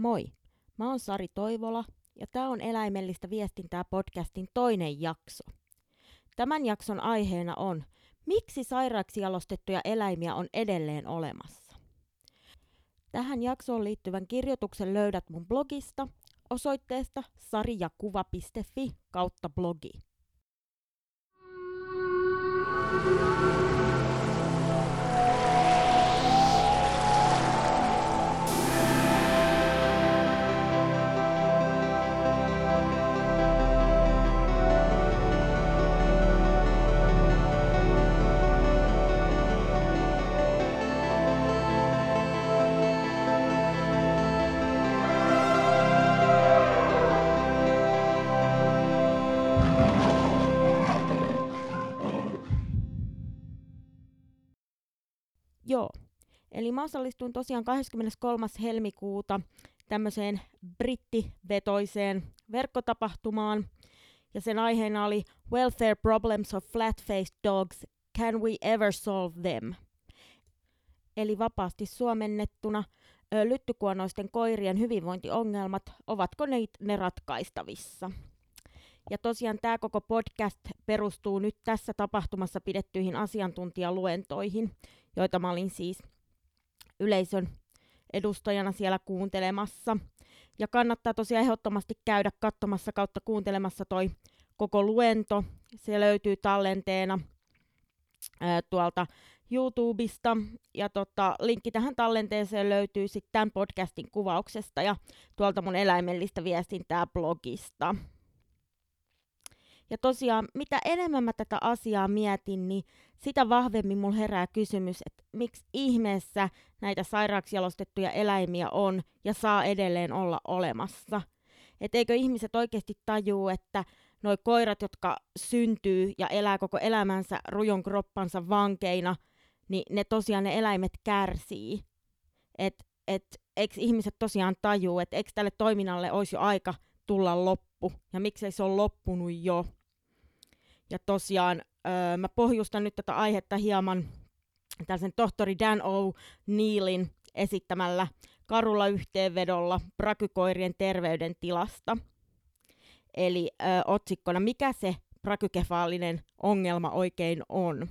Moi, mä oon Sari Toivola ja tää on Eläimellistä viestintää podcastin toinen jakso. Tämän jakson aiheena on, miksi sairaaksi jalostettuja eläimiä on edelleen olemassa. Tähän jaksoon liittyvän kirjoituksen löydät mun blogista osoitteesta sarijakuva.fi kautta blogi. Joo. Eli mä osallistuin tosiaan 23. helmikuuta tämmöiseen brittivetoiseen verkkotapahtumaan. Ja sen aiheena oli Welfare Problems of Flat-Faced Dogs, Can We Ever Solve Them? Eli vapaasti suomennettuna lyttykuonoisten koirien hyvinvointiongelmat, ovatko ne, ne ratkaistavissa? Ja tosiaan tämä koko podcast perustuu nyt tässä tapahtumassa pidettyihin asiantuntijaluentoihin, joita mä olin siis yleisön edustajana siellä kuuntelemassa. Ja kannattaa tosiaan ehdottomasti käydä katsomassa kautta kuuntelemassa toi koko luento. Se löytyy tallenteena ää, tuolta YouTubesta. Ja tota, linkki tähän tallenteeseen löytyy sitten tämän podcastin kuvauksesta ja tuolta mun eläimellistä viestintää blogista. Ja tosiaan, mitä enemmän mä tätä asiaa mietin, niin sitä vahvemmin mulla herää kysymys, että miksi ihmeessä näitä sairaaksi jalostettuja eläimiä on ja saa edelleen olla olemassa. Että eikö ihmiset oikeasti tajuu, että noi koirat, jotka syntyy ja elää koko elämänsä rujon kroppansa vankeina, niin ne tosiaan ne eläimet kärsii. Että et, eikö ihmiset tosiaan tajuu, että eikö tälle toiminnalle olisi jo aika tulla loppu, ja miksei se ole loppunut jo. Ja tosiaan öö, mä pohjustan nyt tätä aihetta hieman tällaisen tohtori Dan O. Neilin esittämällä karulla yhteenvedolla prakykoirien terveydentilasta. Eli ö, otsikkona, mikä se prakykefaalinen ongelma oikein on.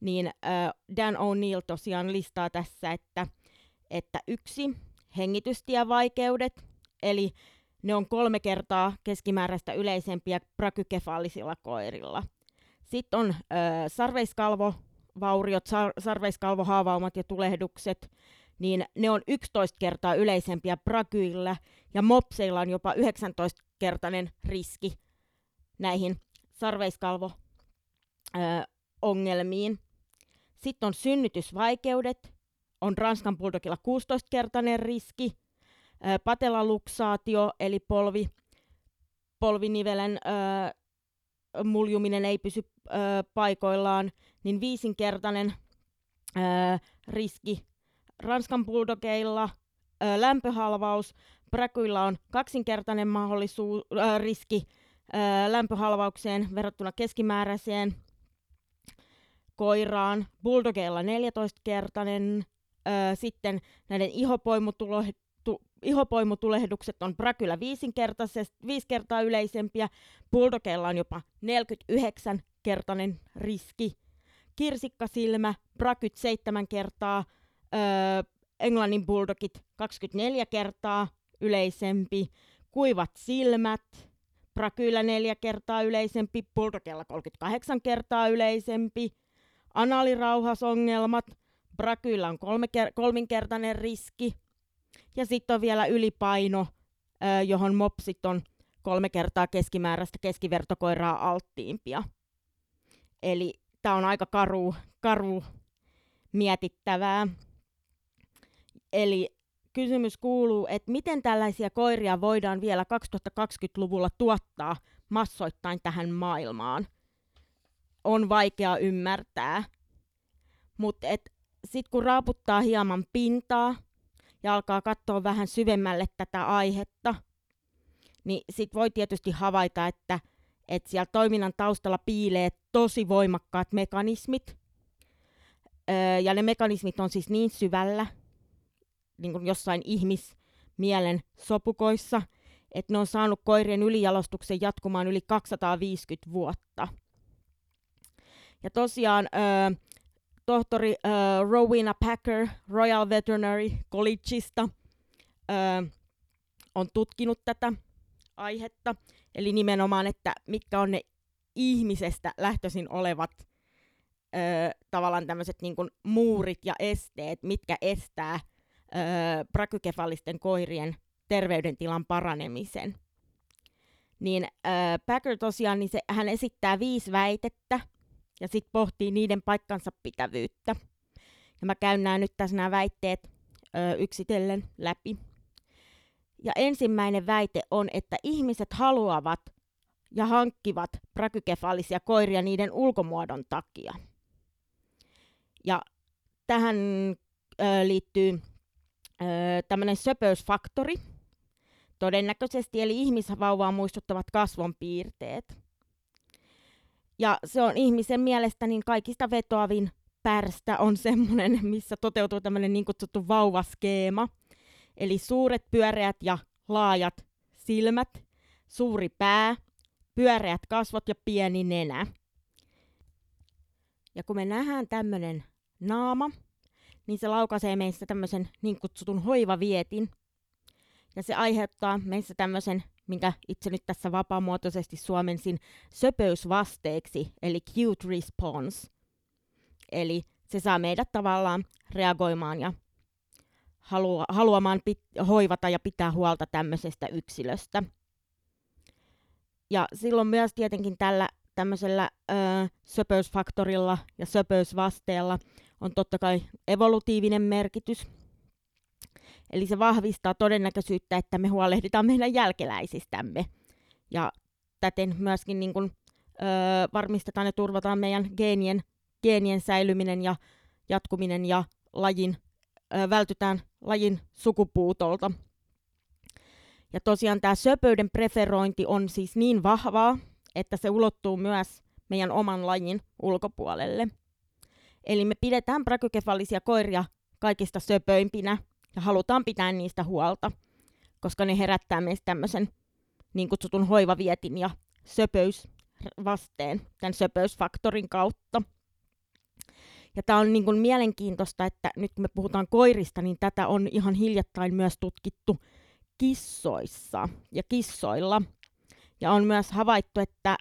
Niin ö, Dan O'Neill tosiaan listaa tässä, että, että yksi, hengitystievaikeudet, eli ne on kolme kertaa keskimääräistä yleisempiä prakykefaalisilla koirilla. Sitten on ö, sarveiskalvovauriot, sar- sarveiskalvohaavaumat ja tulehdukset, niin ne on 11 kertaa yleisempiä prakyillä, ja mopseilla on jopa 19-kertainen riski näihin sarveiskalvo-ongelmiin. Sitten on synnytysvaikeudet, on Ranskan bulldogilla 16-kertainen riski, patelaluksaatio, eli polvi, polvinivelen ö, muljuminen ei pysy ö, paikoillaan, niin viisinkertainen ö, riski. Ranskan bulldogeilla, ö, lämpöhalvaus, Brakuilla on kaksinkertainen mahdollisuus, ö, riski ö, lämpöhalvaukseen verrattuna keskimääräiseen koiraan, bulldogeilla 14-kertainen, ö, sitten näiden ihopoimutulo, ihopoimutulehdukset on Brakylä viisi kertaa yleisempiä, Bulldogeilla on jopa 49-kertainen riski, kirsikkasilmä, Brakyt 7 kertaa, öö, Englannin Bulldogit 24 kertaa yleisempi, kuivat silmät, Brakyllä 4 kertaa yleisempi, Bulldogilla 38 kertaa yleisempi, analirauhasongelmat, Brakyllä on kolme ker- kolminkertainen riski, ja sitten on vielä ylipaino, johon mopsit on kolme kertaa keskimääräistä keskivertokoiraa alttiimpia. Eli tämä on aika karu, karu mietittävää. Eli kysymys kuuluu, että miten tällaisia koiria voidaan vielä 2020-luvulla tuottaa massoittain tähän maailmaan. On vaikea ymmärtää. Mutta sitten kun raaputtaa hieman pintaa, ja alkaa katsoa vähän syvemmälle tätä aihetta, niin sit voi tietysti havaita, että, että siellä toiminnan taustalla piilee tosi voimakkaat mekanismit. Öö, ja ne mekanismit on siis niin syvällä, niin kuin jossain ihmis, mielen sopukoissa, että ne on saanut koirien ylijalostuksen jatkumaan yli 250 vuotta. Ja tosiaan ö, tohtori ö, Rowena Packer Royal Veterinary Collegeista ö, on tutkinut tätä aihetta, eli nimenomaan, että mitkä on ne ihmisestä lähtöisin olevat ö, tavallaan tämmöiset niin muurit ja esteet, mitkä estää ö, brakykefalisten koirien terveydentilan paranemisen. Niin ö, Packer tosiaan, niin se, hän esittää viisi väitettä ja sitten pohtii niiden paikkansa pitävyyttä. Ja mä käyn nämä nyt tässä nämä väitteet ö, yksitellen läpi. Ja ensimmäinen väite on, että ihmiset haluavat ja hankkivat brakykefalisia koiria niiden ulkomuodon takia. Ja tähän ö, liittyy tämmöinen söpöysfaktori, todennäköisesti, eli ihmisvauvaa muistuttavat kasvonpiirteet. Ja se on ihmisen mielestä niin kaikista vetoavin pärstä on semmoinen, missä toteutuu tämmöinen niin kutsuttu vauvaskeema. Eli suuret pyöreät ja laajat silmät, suuri pää, pyöreät kasvot ja pieni nenä. Ja kun me nähdään tämmöinen naama, niin se laukaisee meissä tämmöisen niin kutsutun hoivavietin. Ja se aiheuttaa meissä tämmöisen, minkä itse nyt tässä vapaamuotoisesti suomensin, söpöysvasteeksi, eli cute response. Eli se saa meidät tavallaan reagoimaan ja halua, haluamaan pit- hoivata ja pitää huolta tämmöisestä yksilöstä. Ja silloin myös tietenkin tällä tämmöisellä ö, söpöysfaktorilla ja söpöysvasteella on totta kai evolutiivinen merkitys. Eli se vahvistaa todennäköisyyttä, että me huolehditaan meidän jälkeläisistämme. Ja täten myöskin niin kun, ö, varmistetaan ja turvataan meidän geenien, geenien säilyminen ja jatkuminen ja lajin, ö, vältytään lajin sukupuutolta. Ja tosiaan tämä söpöyden preferointi on siis niin vahvaa, että se ulottuu myös meidän oman lajin ulkopuolelle. Eli me pidetään brakykefalisia koiria kaikista söpöimpinä ja halutaan pitää niistä huolta, koska ne herättää meistä tämmöisen niin kutsutun hoivavietin ja söpöysvasteen, tämän söpöysfaktorin kautta. Ja tämä on niin kuin mielenkiintoista, että nyt kun me puhutaan koirista, niin tätä on ihan hiljattain myös tutkittu kissoissa ja kissoilla. Ja on myös havaittu, että,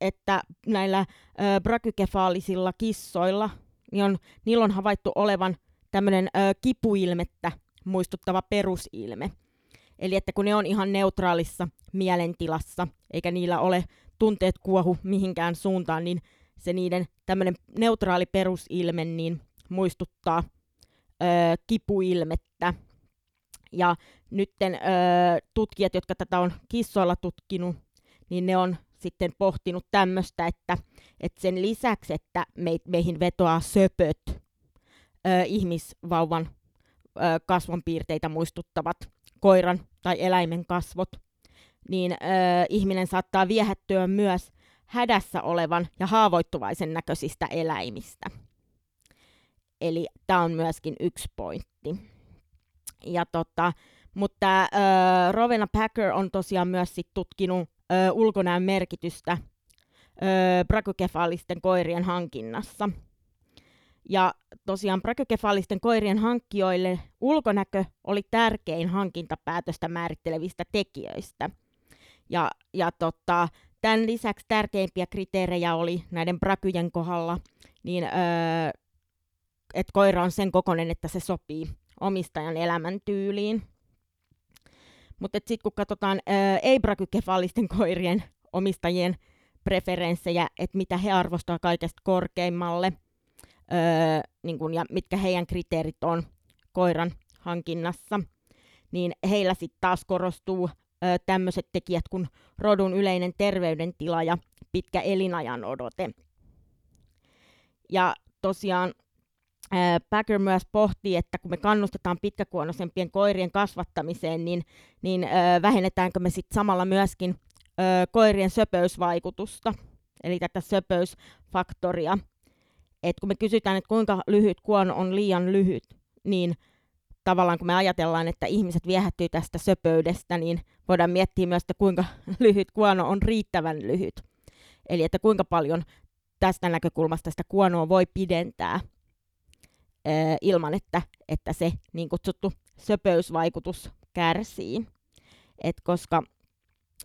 että näillä ö, brakykefaalisilla kissoilla niin on, niillä on havaittu olevan tämmöinen kipuilmettä muistuttava perusilme. Eli että kun ne on ihan neutraalissa mielentilassa, eikä niillä ole tunteet kuohu mihinkään suuntaan, niin se niiden tämmöinen neutraali perusilme niin muistuttaa ö, kipuilmettä. Ja nytten ö, tutkijat, jotka tätä on kissoilla tutkinut, niin ne on sitten pohtinut tämmöistä, että, että sen lisäksi, että me, meihin vetoaa söpöt, ö, ihmisvauvan kasvonpiirteitä muistuttavat koiran tai eläimen kasvot, niin ö, ihminen saattaa viehättyä myös hädässä olevan ja haavoittuvaisen näköisistä eläimistä. Eli tämä on myöskin yksi pointti. Ja tota, mutta äh, Rovena Packer on tosiaan myös sit tutkinut ö, ulkonäön merkitystä ö, brakykefaalisten koirien hankinnassa. Ja tosiaan brakykefaalisten koirien hankkijoille ulkonäkö oli tärkein hankintapäätöstä määrittelevistä tekijöistä. Ja, ja tota, tämän lisäksi tärkeimpiä kriteerejä oli näiden brakyjen kohdalla, niin, öö, että koira on sen kokoinen, että se sopii omistajan elämäntyyliin. Mutta sitten kun katsotaan ei-brakykefaalisten koirien omistajien preferenssejä, että mitä he arvostaa kaikesta korkeimmalle öö, niin kun, ja mitkä heidän kriteerit on koiran hankinnassa, niin heillä sitten taas korostuu tämmöiset tekijät kuin rodun yleinen terveydentila ja pitkä elinajan odote. Ja tosiaan Packer myös pohtii, että kun me kannustetaan pitkäkuonoisempien koirien kasvattamiseen, niin, niin vähennetäänkö me sitten samalla myöskin koirien söpöysvaikutusta, eli tätä söpöysfaktoria. Et kun me kysytään, että kuinka lyhyt kuono on liian lyhyt, niin tavallaan kun me ajatellaan, että ihmiset viehättyy tästä söpöydestä, niin voidaan miettiä myös, että kuinka lyhyt kuono on riittävän lyhyt. Eli että kuinka paljon tästä näkökulmasta sitä kuonoa voi pidentää ää, ilman, että, että se niin kutsuttu söpöysvaikutus kärsii. Et koska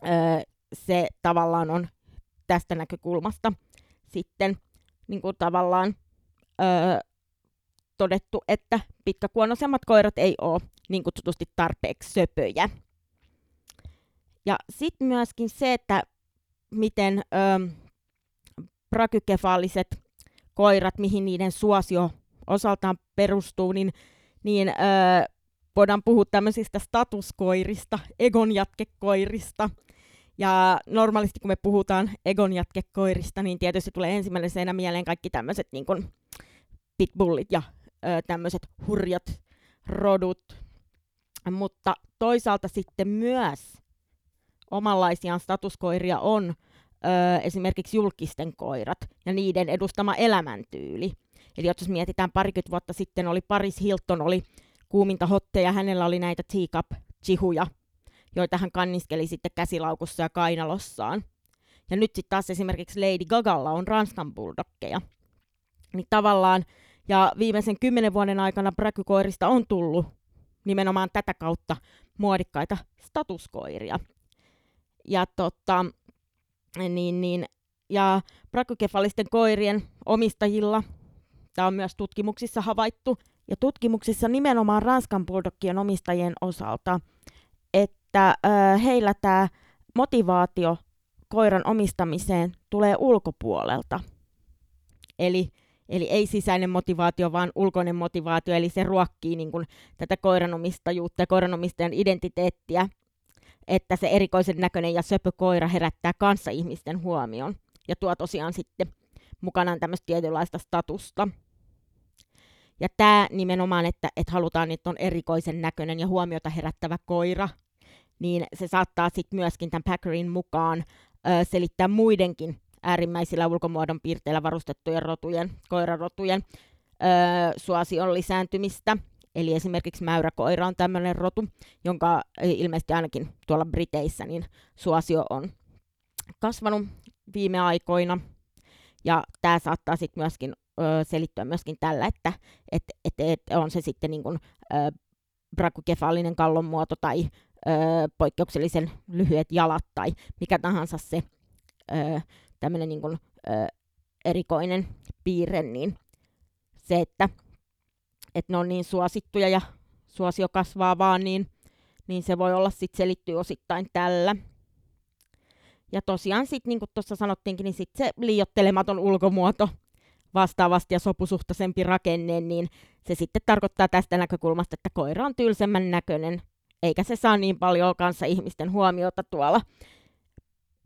ää, se tavallaan on tästä näkökulmasta sitten niin kuin tavallaan ää, todettu, että pitkäkuonoisemmat koirat ei ole niin kutsutusti tarpeeksi söpöjä. Ja sitten myöskin se, että miten ö, brakykefaaliset koirat, mihin niiden suosio osaltaan perustuu, niin, niin ö, voidaan puhua tämmöisistä statuskoirista, egonjatkekoirista. Ja normaalisti kun me puhutaan egonjatkekoirista, niin tietysti tulee ensimmäisenä mieleen kaikki tämmöiset niin pitbullit ja tämmöiset hurjat rodut. Mutta toisaalta sitten myös omanlaisiaan statuskoiria on ö, esimerkiksi julkisten koirat ja niiden edustama elämäntyyli. Eli jos mietitään parikymmentä vuotta sitten, oli Paris Hilton, oli kuuminta hotteja, hänellä oli näitä teacup chihuja, joita hän kanniskeli sitten käsilaukussa ja kainalossaan. Ja nyt sitten taas esimerkiksi Lady Gagalla on Ranskan bulldoggeja. Niin tavallaan, ja viimeisen kymmenen vuoden aikana bräkykoirista on tullut nimenomaan tätä kautta muodikkaita statuskoiria. Ja tota, niin, niin, ja brakykefalisten koirien omistajilla, tämä on myös tutkimuksissa havaittu, ja tutkimuksissa nimenomaan Ranskan bulldogien omistajien osalta, että heillä tämä motivaatio koiran omistamiseen tulee ulkopuolelta. Eli, eli ei sisäinen motivaatio, vaan ulkoinen motivaatio, eli se ruokkii niin kuin, tätä koiranomistajuutta ja koiranomistajan identiteettiä että se erikoisen näköinen ja söpö koira herättää kanssa ihmisten huomion ja tuo tosiaan sitten mukanaan tämmöistä tietynlaista statusta. Ja tämä nimenomaan, että, että halutaan, että on erikoisen näköinen ja huomiota herättävä koira, niin se saattaa sitten myöskin tämän Packerin mukaan ö, selittää muidenkin äärimmäisillä ulkomuodon piirteillä varustettujen rotujen, koirarotujen ö, suosion lisääntymistä Eli esimerkiksi mäyräkoira on tämmöinen rotu, jonka ilmeisesti ainakin tuolla Briteissä niin suosio on kasvanut viime aikoina. Ja tämä saattaa sitten myöskin ö, selittyä myöskin tällä, että et, et, et on se sitten niin kuin, ö, brakukefaalinen kallon muoto tai ö, poikkeuksellisen lyhyet jalat tai mikä tahansa se ö, tämmöinen niin kuin, ö, erikoinen piirre, niin se, että että ne on niin suosittuja ja suosio kasvaa vaan, niin, niin se voi olla sitten selittyy osittain tällä. Ja tosiaan sitten, niin kuin tuossa sanottiinkin, niin sitten se liiottelematon ulkomuoto vastaavasti ja sopusuhtaisempi rakenne, niin se sitten tarkoittaa tästä näkökulmasta, että koira on tylsemmän näköinen, eikä se saa niin paljon kanssa ihmisten huomiota tuolla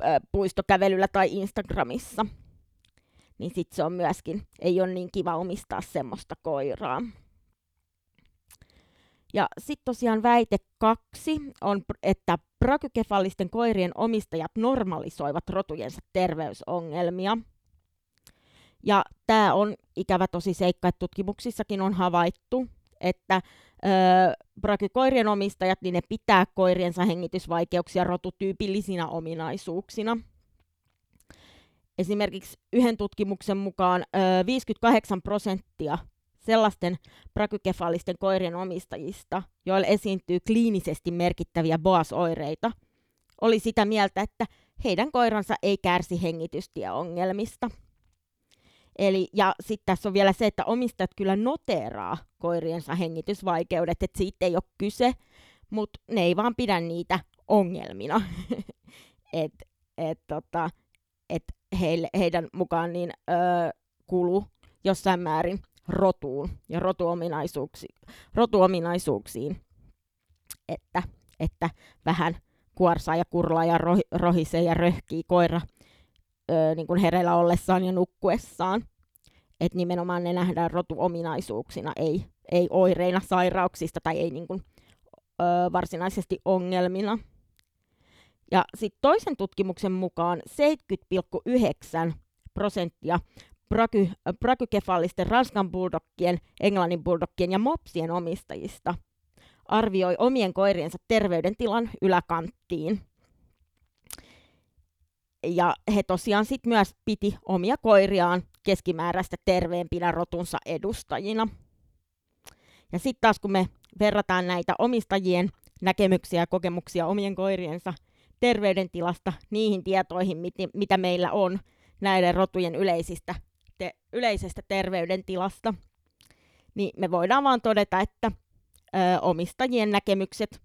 ö, puistokävelyllä tai Instagramissa. Niin sitten se on myöskin, ei ole niin kiva omistaa semmoista koiraa. Ja sitten tosiaan väite kaksi on, että brakykefalisten koirien omistajat normalisoivat rotujensa terveysongelmia. Ja tämä on ikävä tosi seikka, että tutkimuksissakin on havaittu, että öö, brakykoirien omistajat niin ne pitää koiriensa hengitysvaikeuksia rotutyypillisinä ominaisuuksina. Esimerkiksi yhden tutkimuksen mukaan öö, 58 prosenttia sellaisten brakykefaalisten koirien omistajista, joille esiintyy kliinisesti merkittäviä boas-oireita, oli sitä mieltä, että heidän koiransa ei kärsi hengitystieongelmista. Eli, ja sitten tässä on vielä se, että omistajat kyllä noteraa koiriensa hengitysvaikeudet, että siitä ei ole kyse, mutta ne ei vaan pidä niitä ongelmina. että et, tota, et heille, heidän mukaan niin, öö, kuuluu jossain määrin rotuun ja rotuominaisuuksiin, rotuominaisuuksiin että, että vähän kuorsaa ja kurlaa ja roh, rohisee ja röhkii koira ö, niin kuin hereillä ollessaan ja nukkuessaan. Että nimenomaan ne nähdään rotuominaisuuksina, ei, ei oireina sairauksista tai ei niin kuin, ö, varsinaisesti ongelmina. Ja sitten toisen tutkimuksen mukaan 70,9 prosenttia braky, brakykefaalisten Ranskan buldokkien, Englannin buldokkien ja mopsien omistajista arvioi omien koiriensa terveydentilan yläkanttiin. Ja he tosiaan sit myös piti omia koiriaan keskimääräistä terveempinä rotunsa edustajina. Ja sitten taas kun me verrataan näitä omistajien näkemyksiä ja kokemuksia omien koiriensa terveydentilasta niihin tietoihin, mit, mitä meillä on näiden rotujen yleisistä, te, yleisestä terveydentilasta, niin me voidaan vaan todeta, että ö, omistajien näkemykset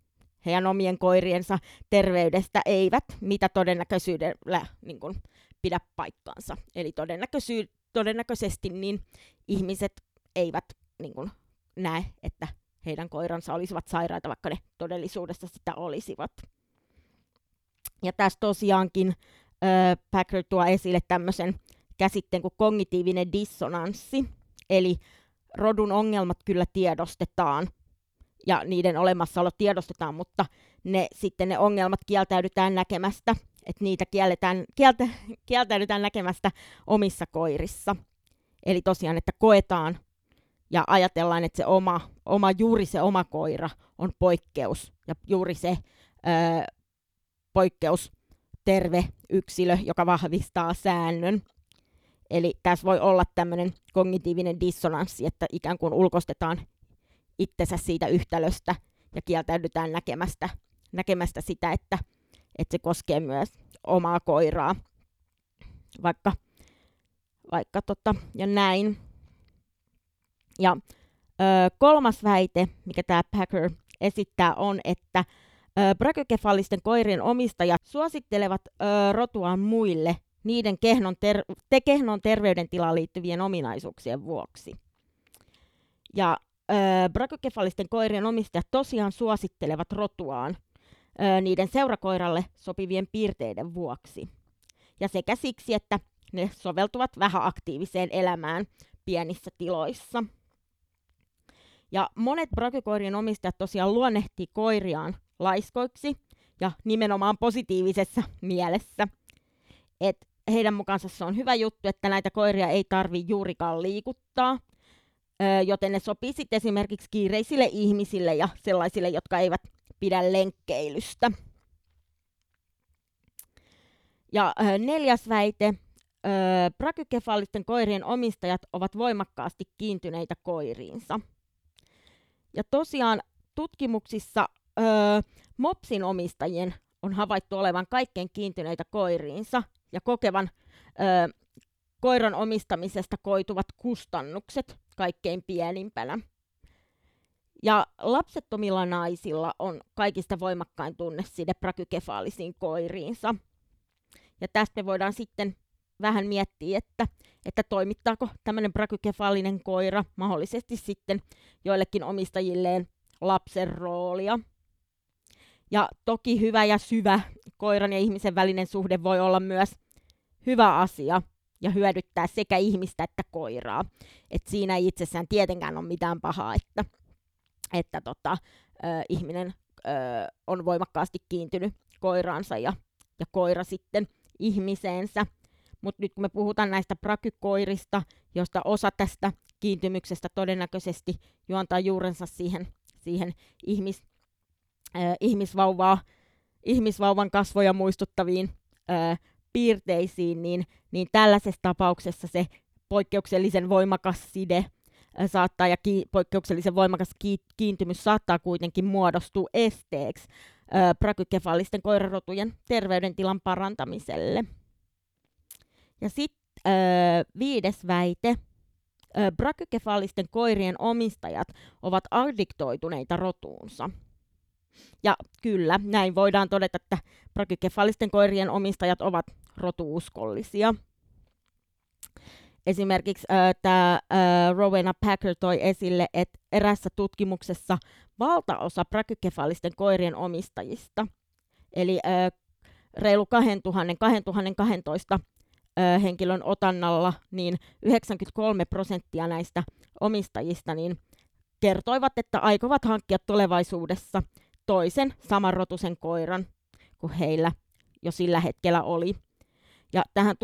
heidän omien koiriensa terveydestä eivät mitä todennäköisyydellä niin kun, pidä paikkaansa. Eli todennäköisy- todennäköisesti niin ihmiset eivät niin kun, näe, että heidän koiransa olisivat sairaita, vaikka ne todellisuudessa sitä olisivat. Ja tässä tosiaankin äh, Packer tuo esille tämmöisen käsitteen kuin kognitiivinen dissonanssi, eli rodun ongelmat kyllä tiedostetaan ja niiden olemassaolo tiedostetaan, mutta ne, sitten ne ongelmat kieltäydytään näkemästä, että niitä kielletään, kieltä, kieltäydytään näkemästä omissa koirissa. Eli tosiaan, että koetaan ja ajatellaan, että se oma, oma, juuri se oma koira on poikkeus ja juuri se öö, poikkeus terve yksilö, joka vahvistaa säännön. Eli tässä voi olla tämmöinen kognitiivinen dissonanssi, että ikään kuin ulkostetaan itsensä siitä yhtälöstä ja kieltäydytään näkemästä, näkemästä sitä, että, että se koskee myös omaa koiraa. Vaikka, vaikka tota, ja näin. Ja ö, kolmas väite, mikä tämä Packer esittää, on, että brakykefalisten koirien omistajat suosittelevat ö, rotuaan muille niiden kehnon, ter- te kehnon terveydentilaan liittyvien ominaisuuksien vuoksi. Ja ö, brakykefalisten koirien omistajat tosiaan suosittelevat rotuaan ö, niiden seurakoiralle sopivien piirteiden vuoksi. Ja sekä siksi, että ne soveltuvat vähän aktiiviseen elämään pienissä tiloissa. Ja monet brakykoirien omistajat tosiaan luonnehtii koiriaan laiskoiksi ja nimenomaan positiivisessa mielessä. Et heidän mukaansa se on hyvä juttu, että näitä koiria ei tarvi juurikaan liikuttaa, joten ne sopii sitten esimerkiksi kiireisille ihmisille ja sellaisille, jotka eivät pidä lenkkeilystä. Ja neljäs väite. Brakykefaalisten koirien omistajat ovat voimakkaasti kiintyneitä koiriinsa. Ja tosiaan tutkimuksissa öö, mopsin omistajien on havaittu olevan kaikkein kiintyneitä koiriinsa ja kokevan öö, koiran omistamisesta koituvat kustannukset kaikkein pienimpänä. Ja lapsettomilla naisilla on kaikista voimakkain tunne side prakykefaalisiin koiriinsa. Ja tästä me voidaan sitten vähän miettiä, että, että toimittaako tämmöinen prakykefaalinen koira mahdollisesti sitten joillekin omistajilleen lapsen roolia. Ja toki hyvä ja syvä koiran ja ihmisen välinen suhde voi olla myös hyvä asia ja hyödyttää sekä ihmistä että koiraa. Et siinä ei itsessään tietenkään ole mitään pahaa, että, että tota, ö, ihminen ö, on voimakkaasti kiintynyt koiraansa ja, ja koira sitten ihmiseensä. Mutta nyt kun me puhutaan näistä prakykoirista, josta osa tästä kiintymyksestä todennäköisesti juontaa juurensa siihen, siihen ihmis, äh, ihmisvauvaa, ihmisvauvan kasvoja muistuttaviin äh, piirteisiin, niin, niin tällaisessa tapauksessa se poikkeuksellisen voimakas side saattaa ja ki- poikkeuksellisen voimakas ki- kiintymys saattaa kuitenkin muodostua esteeksi äh, prakykefaalisten koirarotujen terveydentilan parantamiselle. Ja sitten viides väite. Äh, brakykefaalisten koirien omistajat ovat addiktoituneita rotuunsa. Ja kyllä, näin voidaan todeta, että brakykefaalisten koirien omistajat ovat rotuuskollisia. Esimerkiksi äh, tämä äh, Rowena Packer toi esille, että erässä tutkimuksessa valtaosa brakykefaalisten koirien omistajista, eli äh, reilu 2000, 2012 ö, henkilön otannalla, niin 93 prosenttia näistä omistajista niin kertoivat, että aikovat hankkia tulevaisuudessa toisen samanrotuisen koiran kuin heillä jo sillä hetkellä oli. Ja tähän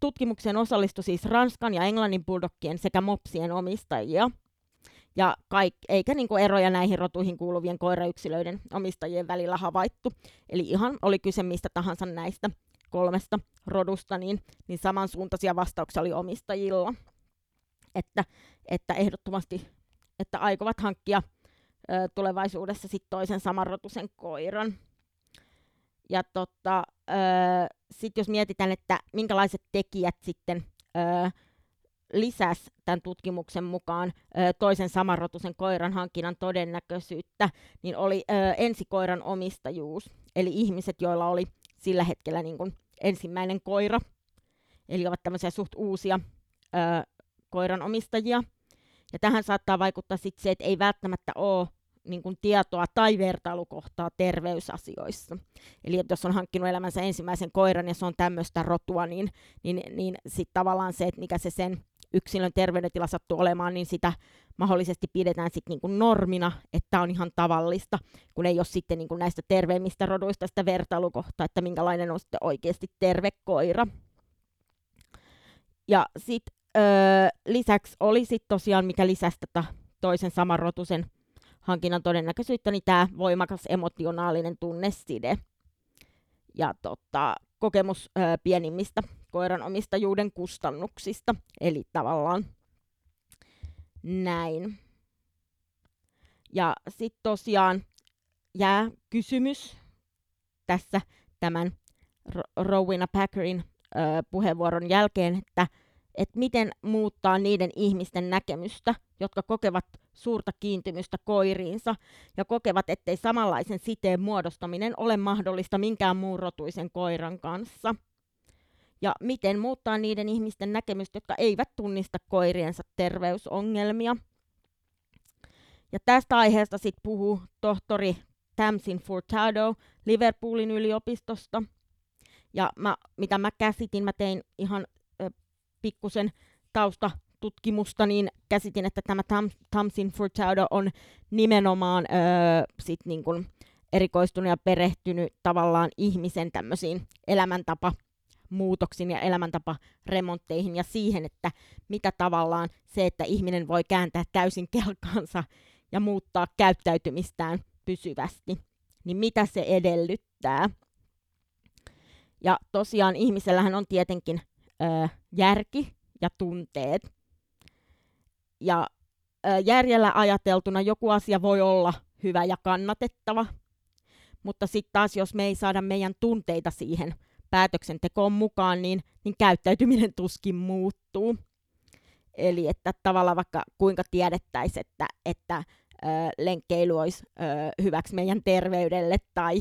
tutkimukseen osallistui siis Ranskan ja Englannin buldokkien sekä mopsien omistajia. ja kaik, eikä niin kuin eroja näihin rotuihin kuuluvien koirayksilöiden omistajien välillä havaittu. Eli ihan oli kyse mistä tahansa näistä kolmesta rodusta, niin, niin samansuuntaisia vastauksia oli omistajilla. Että, että ehdottomasti, että aikovat hankkia tulevaisuudessa sit toisen samanrotuisen koiran. Ja tota, sitten jos mietitään, että minkälaiset tekijät sitten ö, lisäsi tämän tutkimuksen mukaan toisen samanrotuisen koiran hankinnan todennäköisyyttä, niin oli ensikoiran omistajuus. Eli ihmiset, joilla oli sillä hetkellä niin kuin ensimmäinen koira, eli ovat tämmöisiä suht uusia koiran omistajia. Ja tähän saattaa vaikuttaa sitten se, että ei välttämättä ole niin kuin tietoa tai vertailukohtaa terveysasioissa. Eli että jos on hankkinut elämänsä ensimmäisen koiran ja se on tämmöistä rotua, niin, niin, niin sitten tavallaan se, että mikä se sen yksilön terveydentila sattuu olemaan, niin sitä mahdollisesti pidetään sitten niin kuin normina, että on ihan tavallista, kun ei ole sitten niin kuin näistä terveimmistä roduista sitä vertailukohtaa, että minkälainen on sitten oikeasti terve koira. Ja sitten öö, lisäksi oli sitten tosiaan, mikä lisäsi tätä toisen samanrotuisen hankinnan todennäköisyyttä, niin tämä voimakas emotionaalinen tunneside ja tota, kokemus ö, pienimmistä koiran omistajuuden kustannuksista, eli tavallaan näin. Ja sitten tosiaan jää kysymys tässä tämän Rowena Packerin ö, puheenvuoron jälkeen, että et miten muuttaa niiden ihmisten näkemystä, jotka kokevat suurta kiintymystä koiriinsa ja kokevat, ettei samanlaisen siteen muodostaminen ole mahdollista minkään muun rotuisen koiran kanssa. Ja miten muuttaa niiden ihmisten näkemystä, jotka eivät tunnista koiriensa terveysongelmia. Ja tästä aiheesta sitten puhuu tohtori Tamsin Furtado Liverpoolin yliopistosta. Ja mä, mitä mä käsitin, mä tein ihan pikkusen tausta tutkimusta, niin käsitin, että tämä Tam, Tamsin Furtado on nimenomaan öö, sit niin kuin erikoistunut ja perehtynyt tavallaan ihmisen tämmöisiin elämäntapa muutoksiin ja elämäntaparemontteihin ja siihen, että mitä tavallaan se, että ihminen voi kääntää täysin kelkansa ja muuttaa käyttäytymistään pysyvästi, niin mitä se edellyttää. Ja tosiaan ihmisellähän on tietenkin ö, järki ja tunteet. Ja ö, järjellä ajateltuna joku asia voi olla hyvä ja kannatettava, mutta sitten taas jos me ei saada meidän tunteita siihen päätöksentekoon mukaan, niin, niin käyttäytyminen tuskin muuttuu. Eli että tavallaan vaikka kuinka tiedettäisiin, että, että ö, lenkkeily olisi ö, hyväksi meidän terveydelle tai,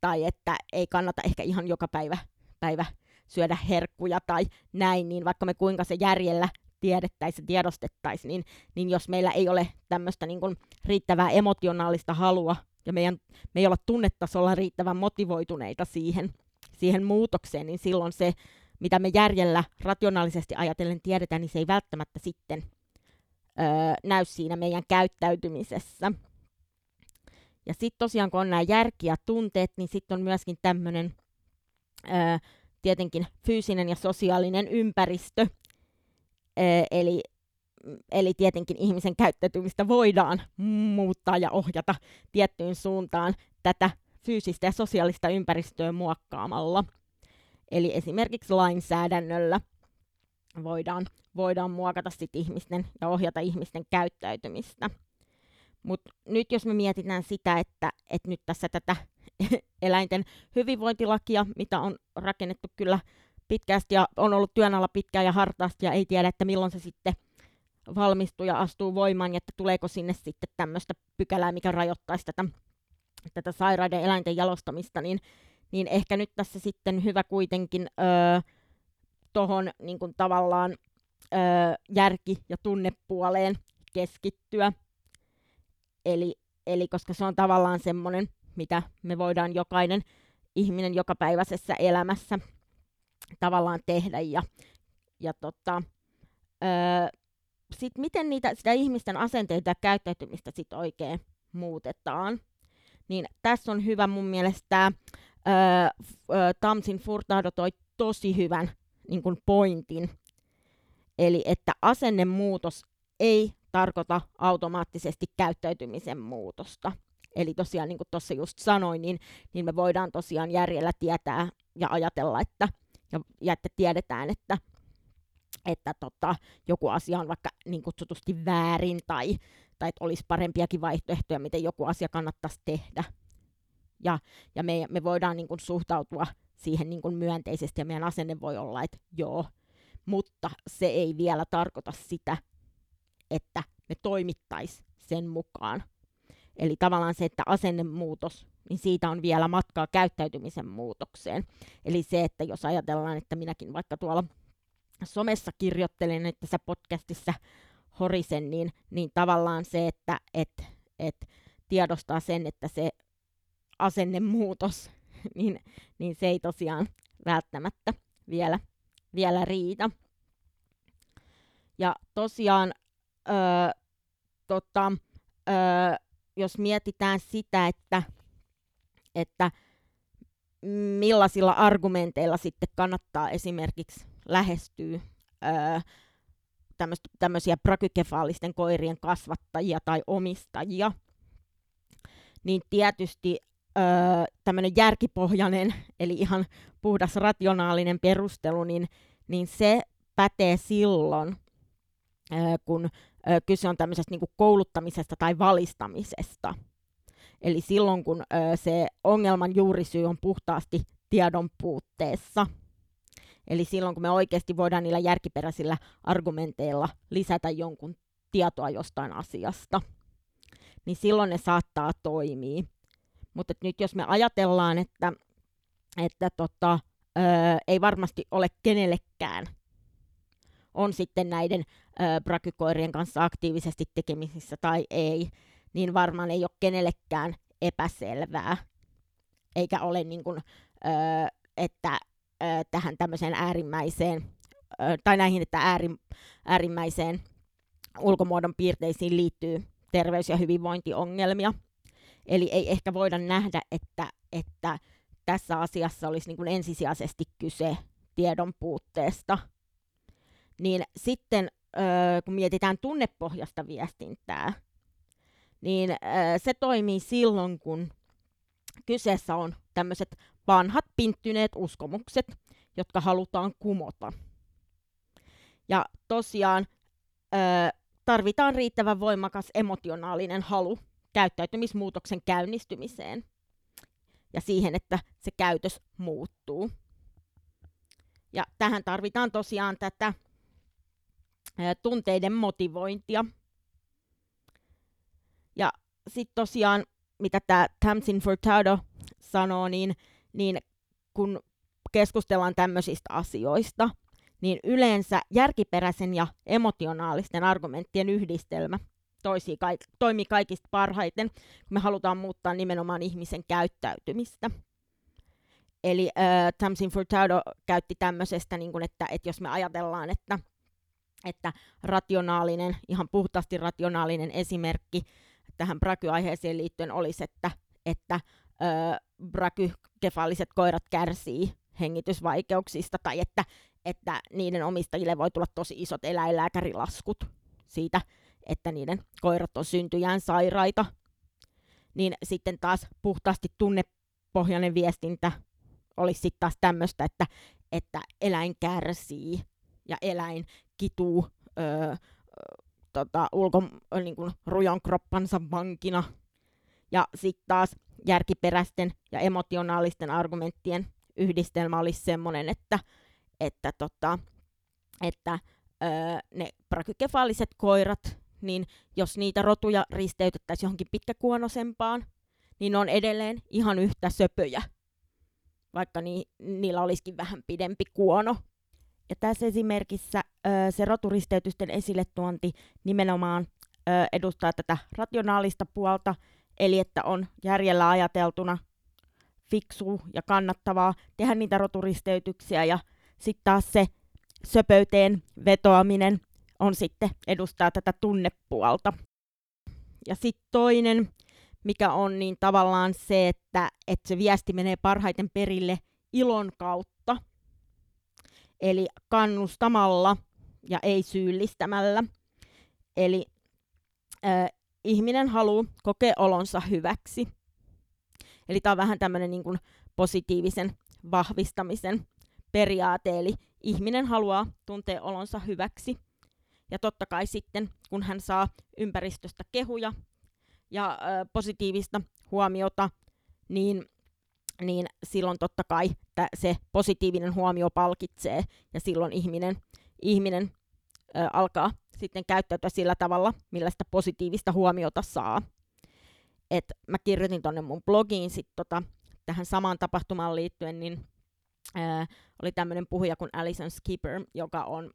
tai että ei kannata ehkä ihan joka päivä, päivä syödä herkkuja tai näin, niin vaikka me kuinka se järjellä tiedettäisiin ja tiedostettaisiin, niin, niin jos meillä ei ole tämmöistä niin kuin riittävää emotionaalista halua ja meidän, me ei olla tunnetasolla riittävän motivoituneita siihen, siihen muutokseen, niin silloin se, mitä me järjellä rationaalisesti ajatellen tiedetään, niin se ei välttämättä sitten öö, näy siinä meidän käyttäytymisessä. Ja sitten tosiaan, kun on nämä järki ja tunteet, niin sitten on myöskin tämmöinen öö, tietenkin fyysinen ja sosiaalinen ympäristö, eli, eli tietenkin ihmisen käyttäytymistä voidaan muuttaa ja ohjata tiettyyn suuntaan tätä fyysistä ja sosiaalista ympäristöä muokkaamalla. Eli esimerkiksi lainsäädännöllä voidaan, voidaan muokata sit ihmisten ja ohjata ihmisten käyttäytymistä. Mutta nyt jos me mietitään sitä, että, että nyt tässä tätä eläinten hyvinvointilakia, mitä on rakennettu kyllä pitkästi ja on ollut työn alla pitkään ja hartaasti ja ei tiedä, että milloin se sitten valmistuu ja astuu voimaan ja että tuleeko sinne sitten tämmöistä pykälää, mikä rajoittaisi tätä, tätä sairaiden eläinten jalostamista, niin, niin ehkä nyt tässä sitten hyvä kuitenkin öö, tuohon niin tavallaan öö, järki- ja tunnepuoleen keskittyä. Eli, eli koska se on tavallaan semmoinen, mitä me voidaan jokainen ihminen jokapäiväisessä elämässä tavallaan tehdä. Ja, ja tota, öö, sit miten niitä, sitä ihmisten asenteita ja käyttäytymistä sit oikein muutetaan. Niin tässä on hyvä mun mielestä öö, Tamsin Furtado toi tosi hyvän niin pointin. Eli että asennemuutos ei tarkoita automaattisesti käyttäytymisen muutosta. Eli tosiaan, niin kuin tuossa just sanoin, niin, niin me voidaan tosiaan järjellä tietää ja ajatella, että, ja, ja että tiedetään, että, että tota, joku asia on vaikka niin kutsutusti väärin tai, tai että olisi parempiakin vaihtoehtoja, miten joku asia kannattaisi tehdä. Ja, ja me, me voidaan niin kuin suhtautua siihen niin kuin myönteisesti ja meidän asenne voi olla, että joo, mutta se ei vielä tarkoita sitä, että me toimittaisi sen mukaan. Eli tavallaan se, että asennemuutos, niin siitä on vielä matkaa käyttäytymisen muutokseen. Eli se, että jos ajatellaan, että minäkin vaikka tuolla somessa kirjoittelen, että tässä podcastissa horisen, niin, niin tavallaan se, että et, et tiedostaa sen, että se asennemuutos, niin, niin se ei tosiaan välttämättä vielä, vielä riitä. Ja tosiaan, öö, tota, öö, jos mietitään sitä, että, että millaisilla argumenteilla sitten kannattaa esimerkiksi lähestyä öö, tämmöisiä prakykefaalisten koirien kasvattajia tai omistajia, niin tietysti öö, tämmöinen järkipohjainen, eli ihan puhdas rationaalinen perustelu, niin, niin se pätee silloin, öö, kun kyse on tämmöisestä niin kouluttamisesta tai valistamisesta. Eli silloin, kun se ongelman juurisyy on puhtaasti tiedon puutteessa. Eli silloin, kun me oikeasti voidaan niillä järkiperäisillä argumenteilla lisätä jonkun tietoa jostain asiasta, niin silloin ne saattaa toimia. Mutta nyt jos me ajatellaan, että, että tota, öö, ei varmasti ole kenellekään, on sitten näiden brakykoirien kanssa aktiivisesti tekemisissä tai ei, niin varmaan ei ole kenellekään epäselvää, eikä ole niin kuin, öö, että öö, tähän tämmöiseen äärimmäiseen, öö, tai näihin, että äärim, äärimmäiseen ulkomuodon piirteisiin liittyy terveys- ja hyvinvointiongelmia. Eli ei ehkä voida nähdä, että, että tässä asiassa olisi niin kuin ensisijaisesti kyse tiedon puutteesta. Niin sitten, öö, kun mietitään tunnepohjasta viestintää, niin öö, se toimii silloin, kun kyseessä on tämmöiset vanhat pinttyneet uskomukset, jotka halutaan kumota. Ja tosiaan öö, tarvitaan riittävän voimakas emotionaalinen halu käyttäytymismuutoksen käynnistymiseen ja siihen, että se käytös muuttuu. Ja tähän tarvitaan tosiaan tätä tunteiden motivointia. Ja sitten tosiaan, mitä tämä Tamsin Furtado sanoo, niin, niin kun keskustellaan tämmöisistä asioista, niin yleensä järkiperäisen ja emotionaalisten argumenttien yhdistelmä toisi, toimii kaikista parhaiten, kun me halutaan muuttaa nimenomaan ihmisen käyttäytymistä. Eli äh, Tamsin Furtado käytti tämmöisestä, niin kun, että, että jos me ajatellaan, että, että rationaalinen, ihan puhtaasti rationaalinen esimerkki tähän braky-aiheeseen liittyen olisi, että, että äh, brakykefaaliset koirat kärsii hengitysvaikeuksista tai että, että niiden omistajille voi tulla tosi isot eläinlääkärilaskut siitä, että niiden koirat on syntyjään sairaita, niin sitten taas puhtaasti tunnepohjainen viestintä olisi sitten taas tämmöistä, että, että eläin kärsii ja eläin kituu öö, tota, ulko, niin kuin rujon kroppansa vankina. Ja sitten taas järkiperäisten ja emotionaalisten argumenttien yhdistelmä olisi semmoinen, että, että, tota, että öö, ne brakykefaaliset koirat niin jos niitä rotuja risteytettäisiin johonkin pitkäkuonosempaan, niin ne on edelleen ihan yhtä söpöjä, vaikka ni, niillä olisikin vähän pidempi kuono. Ja tässä esimerkissä ö, se roturisteytysten esille tuonti nimenomaan ö, edustaa tätä rationaalista puolta, eli että on järjellä ajateltuna fiksu ja kannattavaa tehdä niitä roturisteytyksiä ja sitten taas se söpöyteen vetoaminen on sitten edustaa tätä tunnepuolta. Ja sitten toinen, mikä on niin tavallaan se, että, että se viesti menee parhaiten perille ilon kautta, eli kannustamalla ja ei syyllistämällä. Eli ö, ihminen haluaa kokea olonsa hyväksi. Eli tämä on vähän tämmöinen niin kuin positiivisen vahvistamisen periaate, eli ihminen haluaa tuntea olonsa hyväksi. Ja totta kai sitten, kun hän saa ympäristöstä kehuja ja ö, positiivista huomiota, niin, niin silloin totta kai se positiivinen huomio palkitsee, ja silloin ihminen, ihminen ö, alkaa sitten käyttäytyä sillä tavalla, millä sitä positiivista huomiota saa. Et mä kirjoitin tonne mun blogiin sit tota, tähän samaan tapahtumaan liittyen, niin ää, oli tämmöinen puhuja kuin Alison Skipper, joka on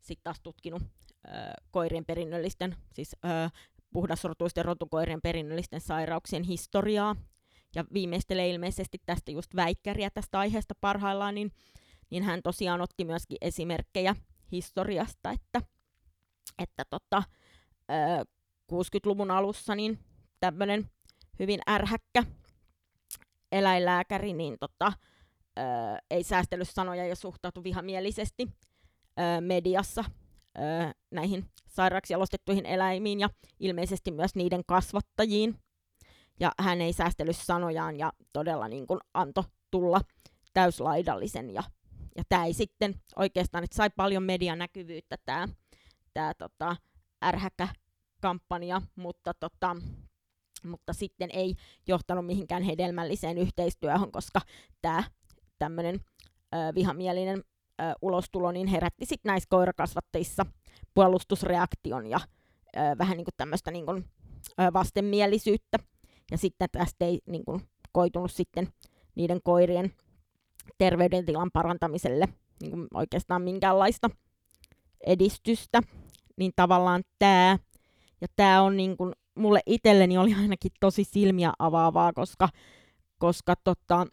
sitten taas tutkinut ää, koirien perinnöllisten, siis ää, puhdasrotuisten rotukoirien perinnöllisten sairauksien historiaa, ja viimeistelee ilmeisesti tästä just väikkäriä tästä aiheesta parhaillaan, niin, niin hän tosiaan otti myöskin esimerkkejä historiasta, että, että tota, ää, 60-luvun alussa niin tämmöinen hyvin ärhäkkä eläinlääkäri, niin tota, öö, ei säästellyt sanoja ja suhtautui vihamielisesti öö, mediassa öö, näihin sairaaksi jalostettuihin eläimiin ja ilmeisesti myös niiden kasvattajiin. Ja hän ei säästellyt sanojaan ja todella niin kuin antoi tulla täyslaidallisen. Ja, ja tämä ei sitten oikeastaan, että sai paljon medianäkyvyyttä tämä tää, tota, ärhäkä kampanja, mutta tota, mutta sitten ei johtanut mihinkään hedelmälliseen yhteistyöhön, koska tämä tämmöinen vihamielinen ö, ulostulo niin herätti sitten näissä koirakasvattajissa puolustusreaktion ja ö, vähän niin kuin tämmöistä niin kuin, ö, vastenmielisyyttä. Ja sitten tästä ei niin kuin, koitunut sitten niiden koirien terveydentilan parantamiselle niin kuin oikeastaan minkäänlaista edistystä. Niin tavallaan tämä, ja tämä on niin kuin mulle itselleni oli ainakin tosi silmiä avaavaa, koska, koska tota,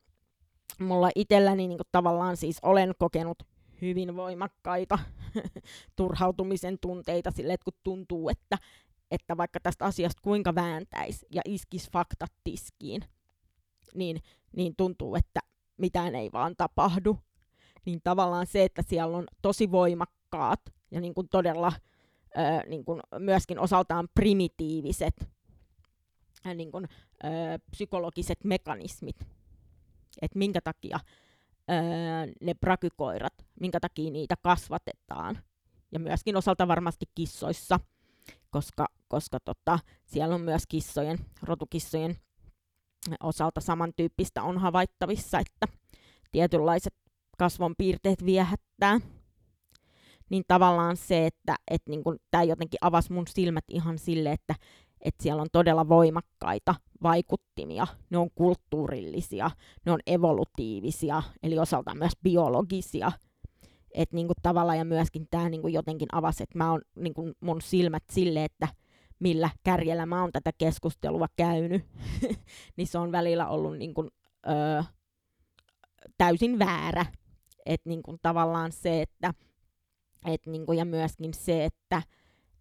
mulla itselläni niin tavallaan siis olen kokenut hyvin voimakkaita turhautumisen tunteita sille, että kun tuntuu, että, että vaikka tästä asiasta kuinka vääntäisi ja iskisi faktat tiskiin, niin, niin tuntuu, että mitään ei vaan tapahdu. Niin tavallaan se, että siellä on tosi voimakkaat ja niin kuin todella ö, niin kuin myöskin osaltaan primitiiviset niin kuin, ö, psykologiset mekanismit, että minkä takia ö, ne prakykoirat, minkä takia niitä kasvatetaan, ja myöskin osalta varmasti kissoissa, koska, koska tota, siellä on myös kissojen, rotukissojen osalta samantyyppistä on havaittavissa, että tietynlaiset kasvonpiirteet viehättää niin tavallaan se, että et niin tämä jotenkin avasi mun silmät ihan sille, että et siellä on todella voimakkaita vaikuttimia. Ne on kulttuurillisia, ne on evolutiivisia, eli osaltaan myös biologisia. Et niin tavallaan ja myöskin tämä niin jotenkin avasi, että mä oon niin mun silmät sille, että millä kärjellä mä oon tätä keskustelua käynyt, niin se on välillä ollut niin kuin, öö, täysin väärä. Että niin tavallaan se, että et niinku, ja myöskin se, että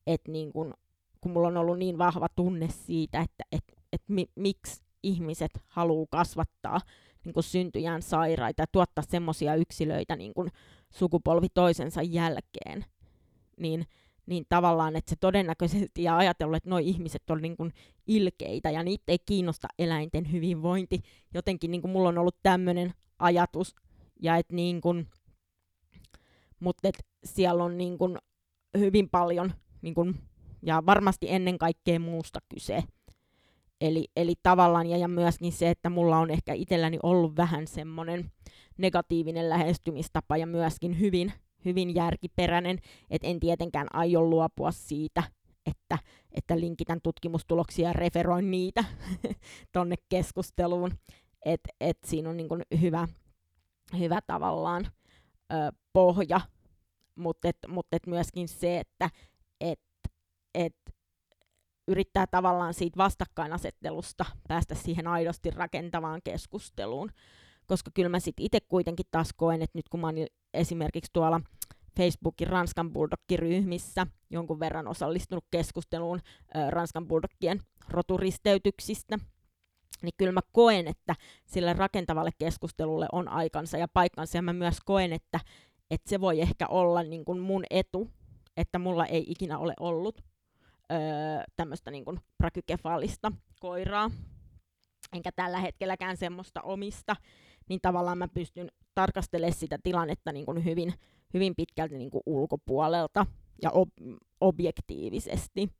et niinku, kun mulla on ollut niin vahva tunne siitä, että et, et mi, miksi ihmiset haluaa kasvattaa niinku, syntyjään sairaita ja tuottaa semmoisia yksilöitä niinku, sukupolvi toisensa jälkeen, niin, niin tavallaan, että se todennäköisesti ja ajatellut, että nuo ihmiset on niin kuin ilkeitä ja niitä ei kiinnosta eläinten hyvinvointi. Jotenkin niin kuin mulla on ollut tämmöinen ajatus, ja että niin kuin, mutta siellä on niin kun hyvin paljon niin kun, ja varmasti ennen kaikkea muusta kyse. Eli, eli tavallaan, ja, ja myöskin se, että mulla on ehkä itselläni ollut vähän semmoinen negatiivinen lähestymistapa ja myöskin hyvin, hyvin järkiperäinen, että en tietenkään aio luopua siitä, että, että linkitän tutkimustuloksia ja referoin niitä tonne keskusteluun. Että et siinä on niin hyvä, hyvä tavallaan ö, pohja mutta et, mut et myöskin se, että et, et yrittää tavallaan siitä vastakkainasettelusta päästä siihen aidosti rakentavaan keskusteluun. Koska kyllä mä sitten itse kuitenkin taas koen, että nyt kun mä oon esimerkiksi tuolla Facebookin Ranskan Bulldog-ryhmissä jonkun verran osallistunut keskusteluun ö, Ranskan Bulldogien roturisteytyksistä, niin kyllä mä koen, että sille rakentavalle keskustelulle on aikansa ja paikkansa, ja mä myös koen, että, että se voi ehkä olla niin kuin mun etu, että mulla ei ikinä ole ollut öö, tämmöistä niin prakykefaalista koiraa, enkä tällä hetkelläkään semmoista omista, niin tavallaan mä pystyn tarkastelemaan sitä tilannetta niin kuin hyvin, hyvin pitkälti niin kuin ulkopuolelta ja ob- objektiivisesti.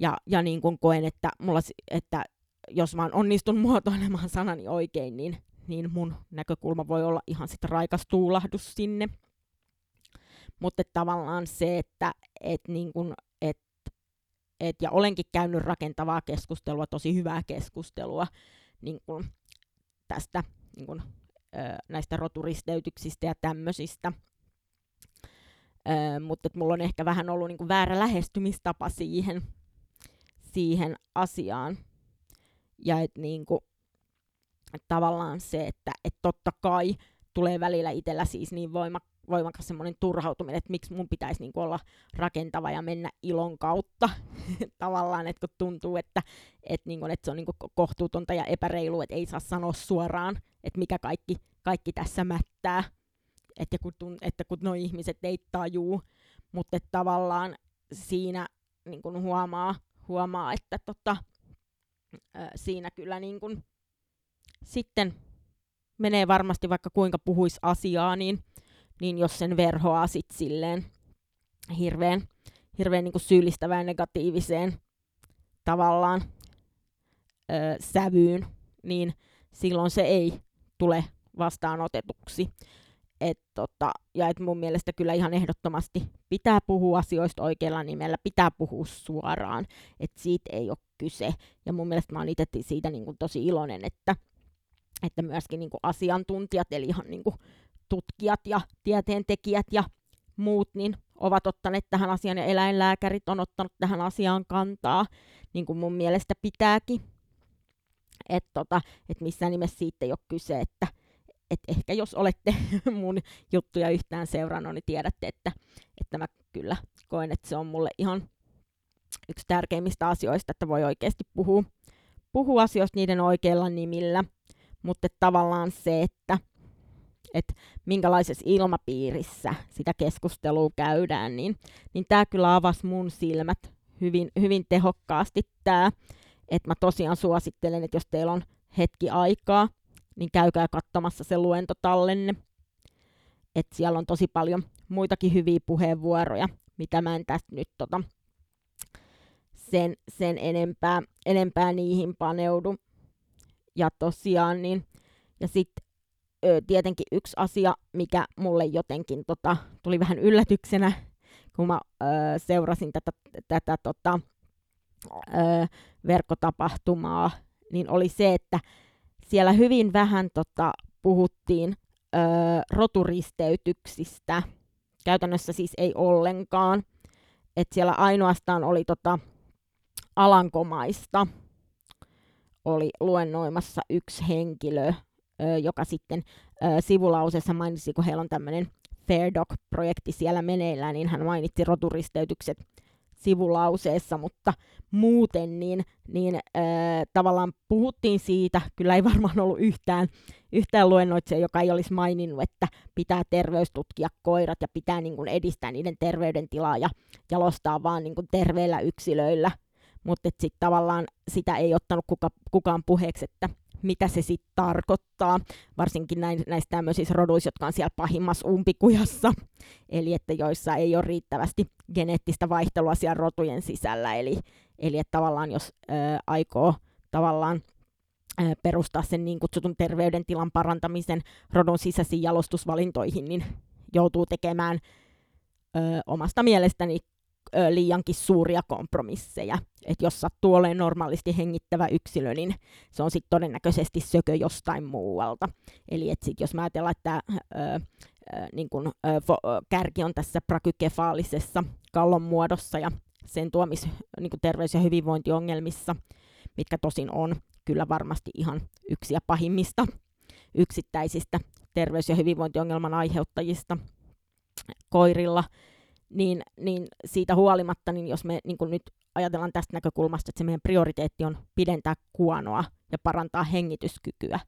Ja, ja niin kuin koen, että, mulla, että jos mä onnistun muotoilemaan sanani oikein, niin, niin mun näkökulma voi olla ihan sitten raikas tuulahdus sinne. Mutta tavallaan se, että et niin kun, et, et, ja olenkin käynyt rakentavaa keskustelua, tosi hyvää keskustelua niin kun tästä niin kun, ö, näistä roturisteytyksistä ja tämmöisistä. mutta mulla on ehkä vähän ollut niin väärä lähestymistapa siihen, siihen asiaan. Ja että niin et tavallaan se, että et totta kai tulee välillä itsellä siis niin voima, voimakas semmoinen turhautuminen, että miksi mun pitäisi niin olla rakentava ja mennä ilon kautta. tavallaan, että kun tuntuu, että, että, niin kuin, että se on niin kohtuutonta ja epäreilu, että ei saa sanoa suoraan, että mikä kaikki, kaikki tässä mättää. Että kun, että kun nuo ihmiset ei tajuu, mutta että tavallaan siinä niin kuin huomaa, huomaa, että tota, ää, siinä kyllä niin kuin, sitten menee varmasti vaikka kuinka puhuisi asiaa, niin, niin jos sen verhoaa sit silleen hirveän, hirveän niin syyllistävään negatiiviseen tavallaan ö, sävyyn, niin silloin se ei tule vastaanotetuksi. Et tota, ja et mun mielestä kyllä ihan ehdottomasti pitää puhua asioista oikealla nimellä, pitää puhua suoraan, että siitä ei ole kyse. Ja mun mielestä mä oon itse siitä niin kuin tosi iloinen, että, että myöskin niin kuin asiantuntijat, eli ihan niin kuin tutkijat ja tieteentekijät ja muut, niin ovat ottaneet tähän asiaan, ja eläinlääkärit on ottanut tähän asiaan kantaa, niin kuin mun mielestä pitääkin. Että tota, et missään nimessä siitä ei ole kyse, että et ehkä jos olette mun juttuja yhtään seurannut, niin tiedätte, että, että mä kyllä koen, että se on mulle ihan yksi tärkeimmistä asioista, että voi oikeasti puhua, puhua asioista niiden oikeilla nimillä, mutta tavallaan se, että et minkälaisessa ilmapiirissä sitä keskustelua käydään, niin, niin tämä kyllä avasi mun silmät hyvin, hyvin tehokkaasti tämä, että mä tosiaan suosittelen, että jos teillä on hetki aikaa, niin käykää katsomassa se luentotallenne. Et siellä on tosi paljon muitakin hyviä puheenvuoroja, mitä mä en tästä nyt tota, sen, sen enempää, enempää niihin paneudu. Ja tosiaan, niin, ja sitten tietenkin yksi asia, mikä mulle jotenkin tota, tuli vähän yllätyksenä, kun mä ö, seurasin tätä, tätä tota, ö, verkkotapahtumaa, niin oli se, että siellä hyvin vähän tota, puhuttiin ö, roturisteytyksistä. Käytännössä siis ei ollenkaan. Et siellä ainoastaan oli tota, alankomaista oli luennoimassa yksi henkilö, joka sitten ö, sivulauseessa mainitsi, kun heillä on tämmöinen Fair Dog-projekti siellä meneillään, niin hän mainitsi roturisteytykset sivulauseessa, mutta muuten niin, niin äh, tavallaan puhuttiin siitä, kyllä ei varmaan ollut yhtään, yhtään luennoitsija, joka ei olisi maininnut, että pitää terveystutkia koirat ja pitää niin kuin, edistää niiden terveydentilaa ja jalostaa vaan niin kuin, terveillä yksilöillä, mutta sitten tavallaan sitä ei ottanut kuka, kukaan puheeksi, että mitä se sitten tarkoittaa, varsinkin näin, näissä tämmöisissä roduissa, jotka on siellä pahimmassa umpikujassa, eli että joissa ei ole riittävästi geneettistä vaihtelua siellä rotujen sisällä, eli, eli että tavallaan jos ö, aikoo tavallaan ö, perustaa sen niin kutsutun terveydentilan parantamisen rodun sisäisiin jalostusvalintoihin, niin joutuu tekemään ö, omasta mielestäni ö, liiankin suuria kompromisseja. Et jos sattuu olemaan normaalisti hengittävä yksilö, niin se on sitten todennäköisesti sökö jostain muualta. Eli et sit, jos mä ajatellaan, että ö, niin kun, kärki on tässä prakykefaalisessa kallon muodossa ja sen tuomis niin terveys- ja hyvinvointiongelmissa, mitkä tosin on kyllä varmasti ihan yksi ja pahimmista yksittäisistä terveys- ja hyvinvointiongelman aiheuttajista koirilla, niin, niin siitä huolimatta, niin jos me niin nyt ajatellaan tästä näkökulmasta, että se meidän prioriteetti on pidentää kuonoa ja parantaa hengityskykyä,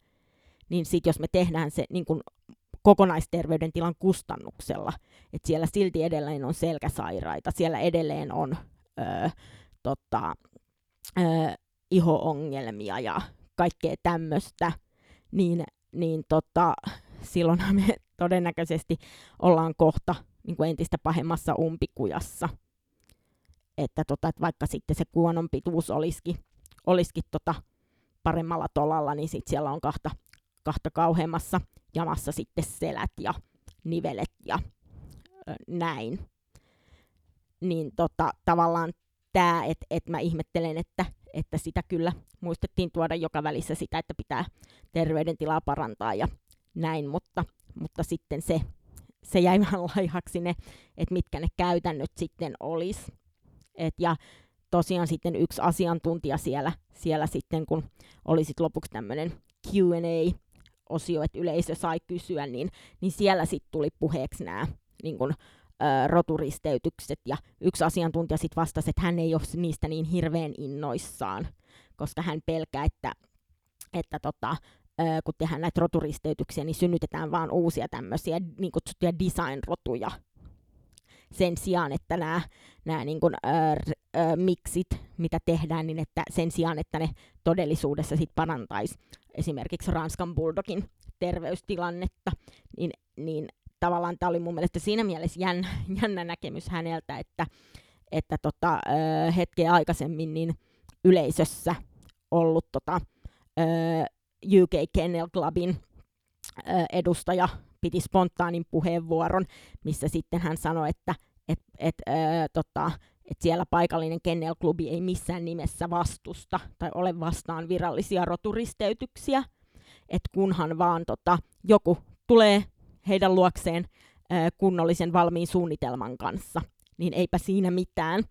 niin sitten jos me tehdään se niin kuin kokonaisterveydentilan kustannuksella, että siellä silti edelleen on selkäsairaita, siellä edelleen on ö, tota, ö, iho-ongelmia ja kaikkea tämmöistä, niin, niin tota, silloin me todennäköisesti ollaan kohta niin kuin entistä pahemmassa umpikujassa. Että, tota, että vaikka sitten se kuonon pituus olisikin, olisikin tota paremmalla tolalla, niin sit siellä on kahta, kahta kauheammassa jamassa sitten selät ja nivelet ja ö, näin. Niin tota, tavallaan tämä, että et mä ihmettelen, että, että sitä kyllä muistettiin tuoda joka välissä sitä, että pitää terveydentilaa parantaa ja näin, mutta, mutta sitten se, se jäi vähän laihaksi ne, että mitkä ne käytännöt sitten olisi. Et ja tosiaan sitten yksi asiantuntija siellä, siellä sitten, kun oli sit lopuksi tämmöinen Q&A-osio, että yleisö sai kysyä, niin, niin siellä sitten tuli puheeksi nämä niin kun, ö, roturisteytykset, ja yksi asiantuntija sitten vastasi, että hän ei ole niistä niin hirveän innoissaan, koska hän pelkää, että, että tota, kun tehdään näitä roturisteytyksiä, niin synnytetään vaan uusia tämmöisiä niin kutsuttuja design-rotuja, sen sijaan, että nämä, nämä niin kuin, ö, ö, miksit, mitä tehdään, niin että sen sijaan, että ne todellisuudessa sit parantaisi esimerkiksi Ranskan Bulldogin terveystilannetta, niin, niin tavallaan tämä oli mun mielestä siinä mielessä jännä, jännä näkemys häneltä, että, että tota, ö, hetkeä aikaisemmin niin yleisössä ollut tota, ö, UK Kennel Clubin edustaja piti spontaanin puheenvuoron, missä sitten hän sanoi, että et, et, ö, tota, et siellä paikallinen kennelklubi ei missään nimessä vastusta tai ole vastaan virallisia roturisteytyksiä, että kunhan vaan tota, joku tulee heidän luokseen ö, kunnollisen valmiin suunnitelman kanssa, niin eipä siinä mitään.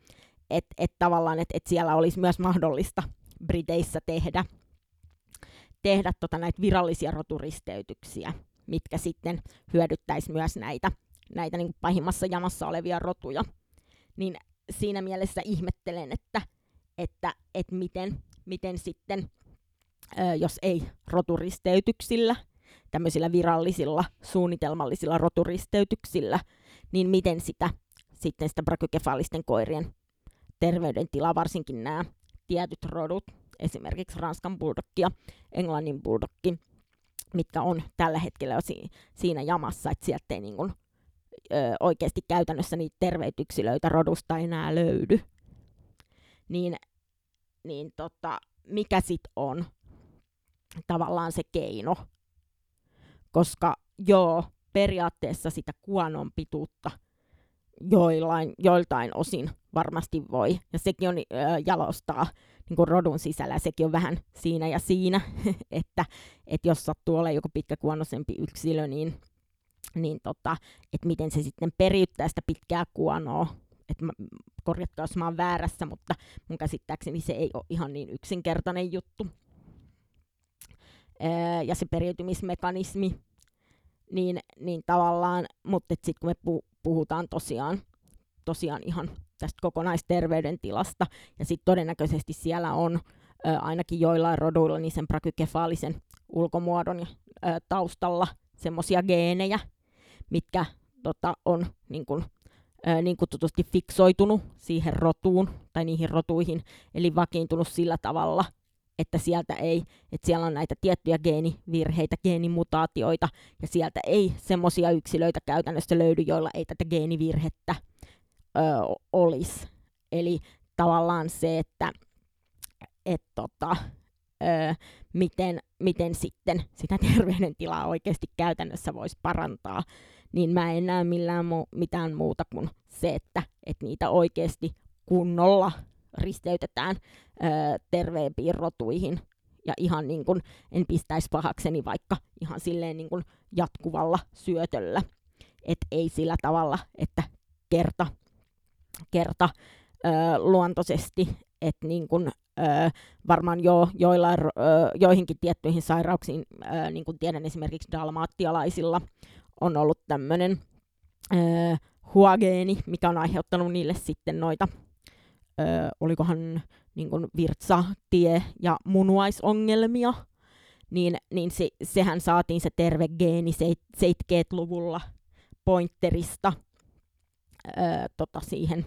Että et tavallaan, että et siellä olisi myös mahdollista Briteissä tehdä, tehdä tota näitä virallisia roturisteytyksiä, mitkä sitten hyödyttäisi myös näitä, näitä niin pahimmassa jamassa olevia rotuja. Niin siinä mielessä ihmettelen, että, että, että miten, miten sitten, jos ei roturisteytyksillä, tämmöisillä virallisilla, suunnitelmallisilla roturisteytyksillä, niin miten sitä sitten sitä brakykefaalisten koirien terveydentila, varsinkin nämä tietyt rodut, esimerkiksi Ranskan bulldog ja Englannin bulldogkin, mitkä on tällä hetkellä jo si- siinä jamassa, että sieltä ei niin kuin, ö, oikeasti käytännössä niitä terveitä yksilöitä rodusta enää löydy. Niin, niin tota, mikä sitten on tavallaan se keino? Koska joo, periaatteessa sitä kuonon pituutta joillain, joiltain osin varmasti voi. Ja sekin on ö, jalostaa niin kuin rodun sisällä, sekin on vähän siinä ja siinä, että, että jos sattuu olemaan joku pitkäkuonoisempi yksilö, niin, niin tota, että miten se sitten periyttää sitä pitkää kuonoa. Että korjatkaa, jos mä oon väärässä, mutta mun käsittääkseni se ei ole ihan niin yksinkertainen juttu. Öö, ja se periytymismekanismi, niin, niin tavallaan, mutta sitten kun me puhutaan tosiaan, tosiaan ihan tästä kokonaisterveydentilasta. Ja sitten todennäköisesti siellä on ö, ainakin joillain roduilla niin sen brakykefaalisen ulkomuodon ö, taustalla semmoisia geenejä, mitkä tota, on niin kun, ö, niin kutsutusti fiksoitunut siihen rotuun tai niihin rotuihin, eli vakiintunut sillä tavalla, että sieltä ei, että siellä on näitä tiettyjä geenivirheitä, geenimutaatioita, ja sieltä ei semmoisia yksilöitä käytännössä löydy, joilla ei tätä geenivirhettä ö, olisi. Eli tavallaan se, että et, tota, ö, miten, miten sitten sitä terveydentilaa oikeasti käytännössä voisi parantaa, niin mä en näe millään mu- mitään muuta kuin se, että et niitä oikeasti kunnolla risteytetään ö, terveempiin rotuihin. Ja ihan niin kuin en pistäisi pahakseni vaikka ihan silleen niin kuin jatkuvalla syötöllä. että ei sillä tavalla, että kerta kerta ö, luontoisesti, että niin kun, ö, varmaan jo joilla, ö, joihinkin tiettyihin sairauksiin, ö, niin kuin tiedän esimerkiksi dalmaattialaisilla, on ollut tämmöinen huageeni, mikä on aiheuttanut niille sitten noita, ö, olikohan niin kuin virtsatie- ja munuaisongelmia, niin, niin se, sehän saatiin se terve geeni 70-luvulla pointerista, ö, tota siihen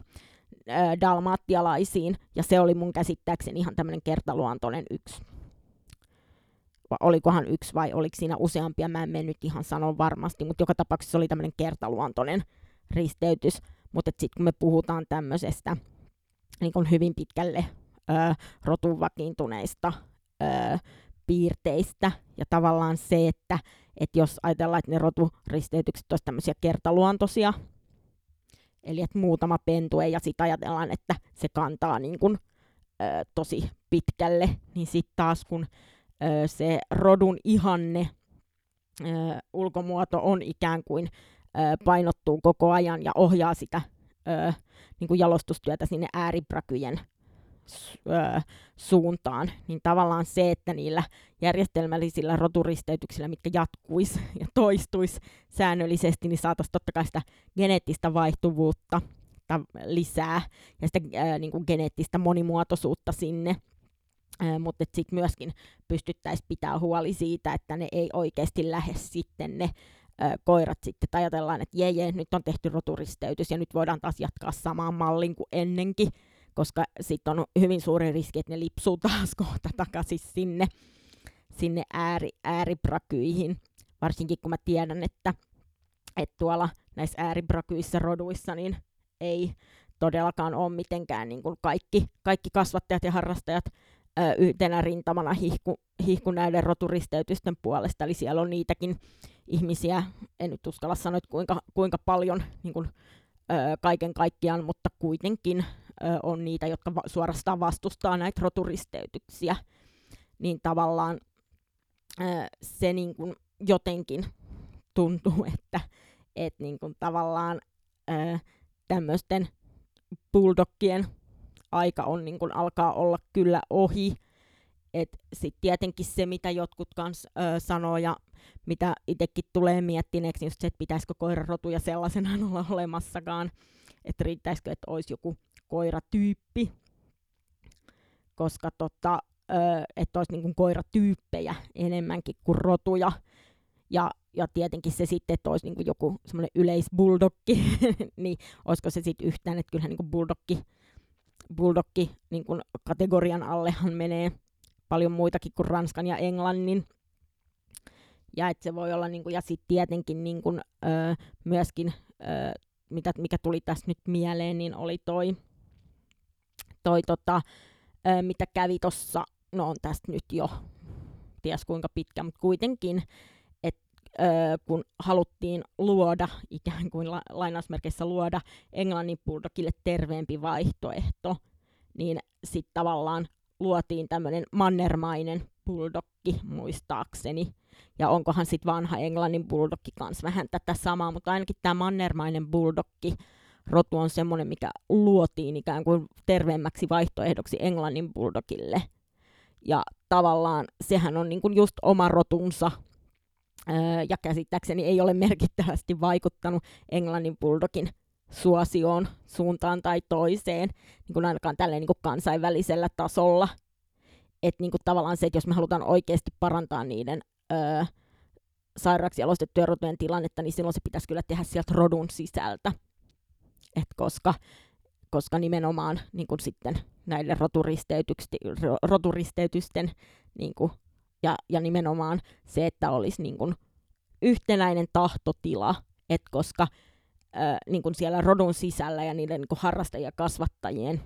ö, dalmaattialaisiin, ja se oli mun käsittääkseni ihan tämmöinen kertaluontoinen yksi. Va, olikohan yksi vai oliko siinä useampia, mä en mennyt ihan sanoa varmasti, mutta joka tapauksessa oli tämmöinen kertaluontoinen risteytys. Mutta sitten kun me puhutaan tämmöisestä niin kun hyvin pitkälle ö, rotun vakiintuneista ö, piirteistä, ja tavallaan se, että et jos ajatellaan, että ne roturisteytykset olisivat tämmöisiä kertaluontoisia, eli että muutama pentue, ja sitten ajatellaan, että se kantaa niin kun, ö, tosi pitkälle, niin sitten taas kun ö, se rodun ihanne ö, ulkomuoto on ikään kuin ö, painottuu koko ajan ja ohjaa sitä ö, niin kuin jalostustyötä sinne ääriprakyjen ö, suuntaan, niin tavallaan se, että niillä järjestelmällisillä roturisteytyksillä, mitkä jatkuisi ja toistuisi säännöllisesti, niin saataisiin totta kai sitä geneettistä vaihtuvuutta lisää ja sitä ää, niin kuin geneettistä monimuotoisuutta sinne. Mutta sitten myöskin pystyttäisiin pitää huoli siitä, että ne ei oikeasti lähde sitten ne koirat sitten. Tai ajatellaan, että jee, jee, nyt on tehty roturisteytys ja nyt voidaan taas jatkaa samaan mallin kuin ennenkin koska sitten on hyvin suuri riski, että ne lipsuu taas kohta takaisin sinne, sinne ääri, ääriprakyihin. Varsinkin kun mä tiedän, että, että tuolla näissä ääriprakyissä roduissa niin ei todellakaan ole mitenkään niin kuin kaikki, kaikki kasvattajat ja harrastajat ö, yhtenä rintamana hihku, hihku näiden roturisteytysten puolesta. Eli siellä on niitäkin ihmisiä, en nyt uskalla sanoa, että kuinka, kuinka paljon niin kuin, ö, kaiken kaikkiaan, mutta kuitenkin ö, on niitä, jotka va- suorastaan vastustaa näitä roturisteytyksiä, niin tavallaan ö, se niin kuin jotenkin tuntuu, että et niin kuin tavallaan tämmöisten bulldogien aika on niin kuin alkaa olla kyllä ohi. Sitten tietenkin se, mitä jotkut kans ö, sanoo ja mitä itsekin tulee miettineeksi, just se, että pitäisikö koirarotuja sellaisenaan olla olemassakaan, että riittäisikö, että olisi joku koiratyyppi, koska tota, että olisi niin koiratyyppejä enemmänkin kuin rotuja. Ja, ja tietenkin se sitten, että olisi niin joku semmoinen yleisbuldokki, niin olisiko se sitten yhtään, että kyllähän niin buldokki, buldokki niin kategorian allehan menee paljon muitakin kuin Ranskan ja Englannin. Ja että se voi olla, niin kuin, ja sitten tietenkin niin kuin, öö, myöskin, öö, mitä, mikä tuli tässä nyt mieleen, niin oli toi toi tota, ö, mitä kävi tuossa, no on tästä nyt jo ties kuinka pitkä, mutta kuitenkin, että kun haluttiin luoda, ikään kuin la, lainausmerkeissä luoda Englannin bulldogille terveempi vaihtoehto, niin sitten tavallaan luotiin tämmöinen mannermainen bulldogki muistaakseni. Ja onkohan sitten vanha Englannin bulldogki kanssa vähän tätä samaa, mutta ainakin tämä mannermainen bulldogki rotu on semmoinen, mikä luotiin ikään kuin terveemmäksi vaihtoehdoksi Englannin bulldogille. Ja tavallaan sehän on niin kuin just oma rotunsa, ja käsittääkseni ei ole merkittävästi vaikuttanut Englannin bulldogin suosioon suuntaan tai toiseen, niin kuin ainakaan tälleen niin kuin kansainvälisellä tasolla. Että niin kuin tavallaan se, että jos me halutaan oikeasti parantaa niiden öö, sairaaksi jalostettujen rotujen tilannetta, niin silloin se pitäisi kyllä tehdä sieltä rodun sisältä et koska, koska nimenomaan niin kuin sitten näille roturisteytysten niin kuin, ja, ja nimenomaan se, että olisi niin kuin yhtenäinen tahtotila, että koska ää, niin kuin siellä rodun sisällä ja niiden niin harrastajien ja kasvattajien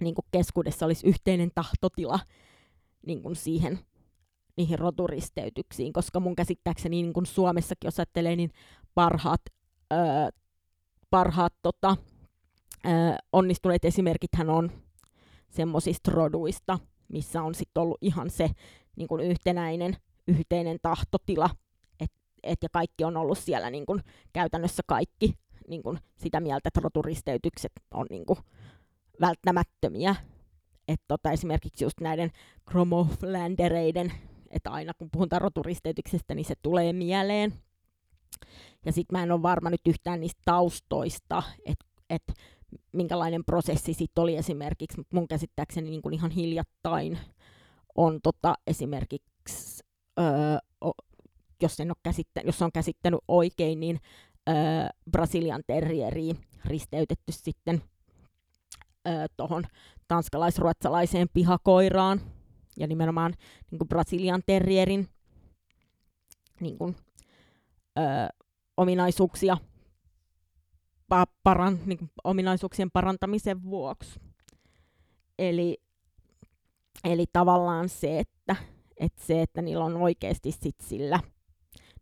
niin kuin keskuudessa olisi yhteinen tahtotila niin kuin siihen niihin roturisteytyksiin, koska mun käsittääkseni niin kuin Suomessakin, jos ajattelee, niin parhaat ää, parhaat tota, onnistuneet esimerkithän on semmoisista roduista, missä on sitten ollut ihan se niin kun yhtenäinen, yhteinen tahtotila, että et, ja kaikki on ollut siellä niin kun, käytännössä kaikki niin kun, sitä mieltä, että roturisteytykset on niin kun, välttämättömiä. Et, tota, esimerkiksi just näiden chromoflandereiden, että aina kun puhutaan roturisteytyksestä, niin se tulee mieleen. Ja sitten mä en ole varma nyt yhtään niistä taustoista, että et minkälainen prosessi sitten oli esimerkiksi, mutta mun käsittääkseni niin kuin ihan hiljattain on tota, esimerkiksi, öö, jos, en ole käsittä, jos on käsittänyt oikein, niin öö, Brasilian terrieriin risteytetty sitten tuohon tanskalais-ruotsalaiseen pihakoiraan. Ja nimenomaan niin kuin Brasilian terrierin niin kuin, ö, ominaisuuksia pa- paran, niin kuin, ominaisuuksien parantamisen vuoksi. Eli, eli tavallaan se, että, että se, että niillä on oikeasti sit sillä,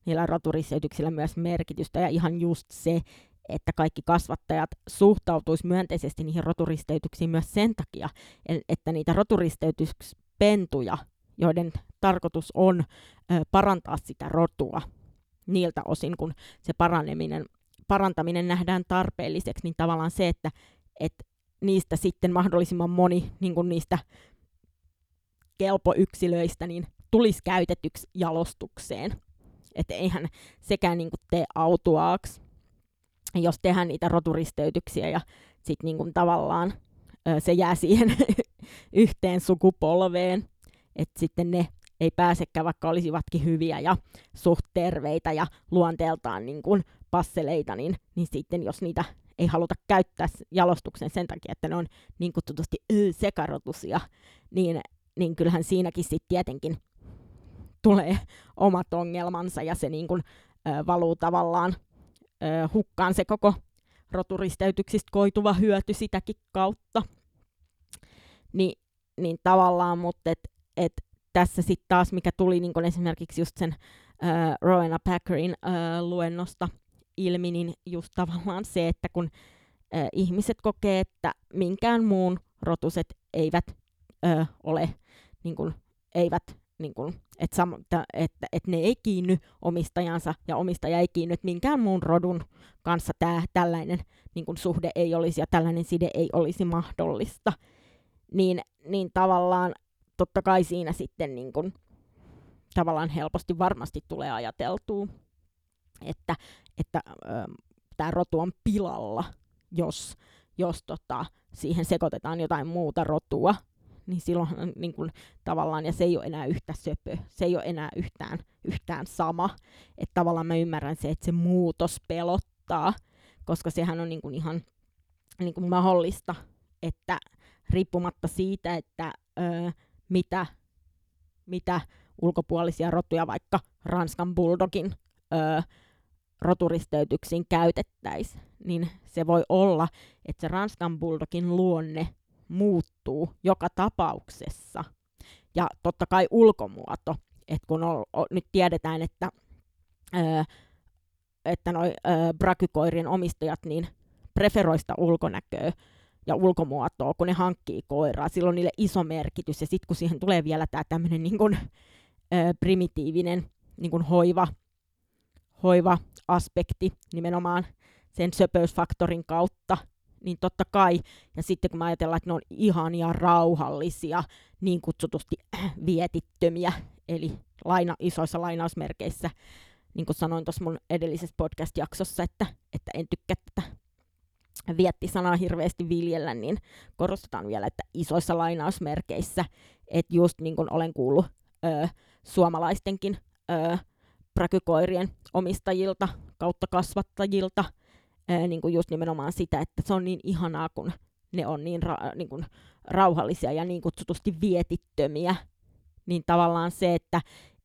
niillä roturiseytyksillä myös merkitystä ja ihan just se, että kaikki kasvattajat suhtautuisi myönteisesti niihin roturisteytyksiin myös sen takia, että niitä roturisteytyspentuja, joiden tarkoitus on parantaa sitä rotua niiltä osin, kun se paraneminen, parantaminen nähdään tarpeelliseksi, niin tavallaan se, että et niistä sitten mahdollisimman moni niin kuin niistä kelpoyksilöistä niin tulisi käytetyksi jalostukseen. Että eihän sekään niin kuin tee autuaaksi jos tehdään niitä roturisteytyksiä ja sitten niin tavallaan se jää siihen yhteen sukupolveen, että sitten ne ei pääsekään, vaikka olisivatkin hyviä ja suht terveitä ja luonteeltaan niin kuin passeleita, niin, niin sitten jos niitä ei haluta käyttää jalostuksen sen takia, että ne on niin kutsutusti sekarotusia, niin, niin kyllähän siinäkin sitten tietenkin tulee omat ongelmansa ja se niin kuin, ö, valuu tavallaan ö, hukkaan se koko roturisteytyksistä koituva hyöty sitäkin kautta. Ni, niin tavallaan, mutta et, et tässä sitten taas, mikä tuli niin esimerkiksi just sen äh, Rowena Packerin äh, luennosta ilmi, niin just tavallaan se, että kun äh, ihmiset kokee, että minkään muun rotuset eivät äh, ole, niin kuin, eivät niin kuin, että, sam, että, että, että ne ei kiinny omistajansa ja omistaja ei kiinny, että minkään muun rodun kanssa tämä tällainen niin kuin suhde ei olisi ja tällainen side ei olisi mahdollista, niin, niin tavallaan totta kai siinä sitten niin kuin, tavallaan helposti varmasti tulee ajateltua, että, että tämä rotu on pilalla, jos, jos tota, siihen sekoitetaan jotain muuta rotua, niin silloin niin kuin, tavallaan, ja se ei ole enää yhtä söpö, se ei ole enää yhtään, yhtään sama. Että tavallaan mä ymmärrän se, että se muutos pelottaa, koska sehän on niin kuin ihan niin kuin mahdollista, että riippumatta siitä, että öö, mitä, mitä ulkopuolisia rotuja vaikka Ranskan Bulldogin öö, roturisteytyksiin käytettäisiin, niin se voi olla, että se Ranskan Bulldogin luonne muuttuu joka tapauksessa. Ja totta kai ulkomuoto, että kun on, on, nyt tiedetään, että, öö, että noi öö, brakykoirien omistajat niin preferoista ulkonäköä ja ulkomuotoa, kun ne hankkii koiraa. Silloin on niille iso merkitys. Ja sitten kun siihen tulee vielä tämä tämmöinen niin kun, öö, primitiivinen niin kun hoiva, hoiva-aspekti nimenomaan sen söpöysfaktorin kautta, niin totta kai, ja sitten kun mä ajatellaan, että ne on ihania, rauhallisia, niin kutsutusti vietittömiä, eli laina, isoissa lainausmerkeissä, niin kuin sanoin tuossa mun edellisessä podcast-jaksossa, että, että en tykkää tätä vietti-sanaa hirveästi viljellä, niin korostetaan vielä, että isoissa lainausmerkeissä, että just niin kuin olen kuullut ö, suomalaistenkin ö, prakykoirien omistajilta kautta kasvattajilta, ää, niin kuin just nimenomaan sitä, että se on niin ihanaa, kun ne on niin, ra- niin kuin rauhallisia ja niin kutsutusti vietittömiä, niin tavallaan se, että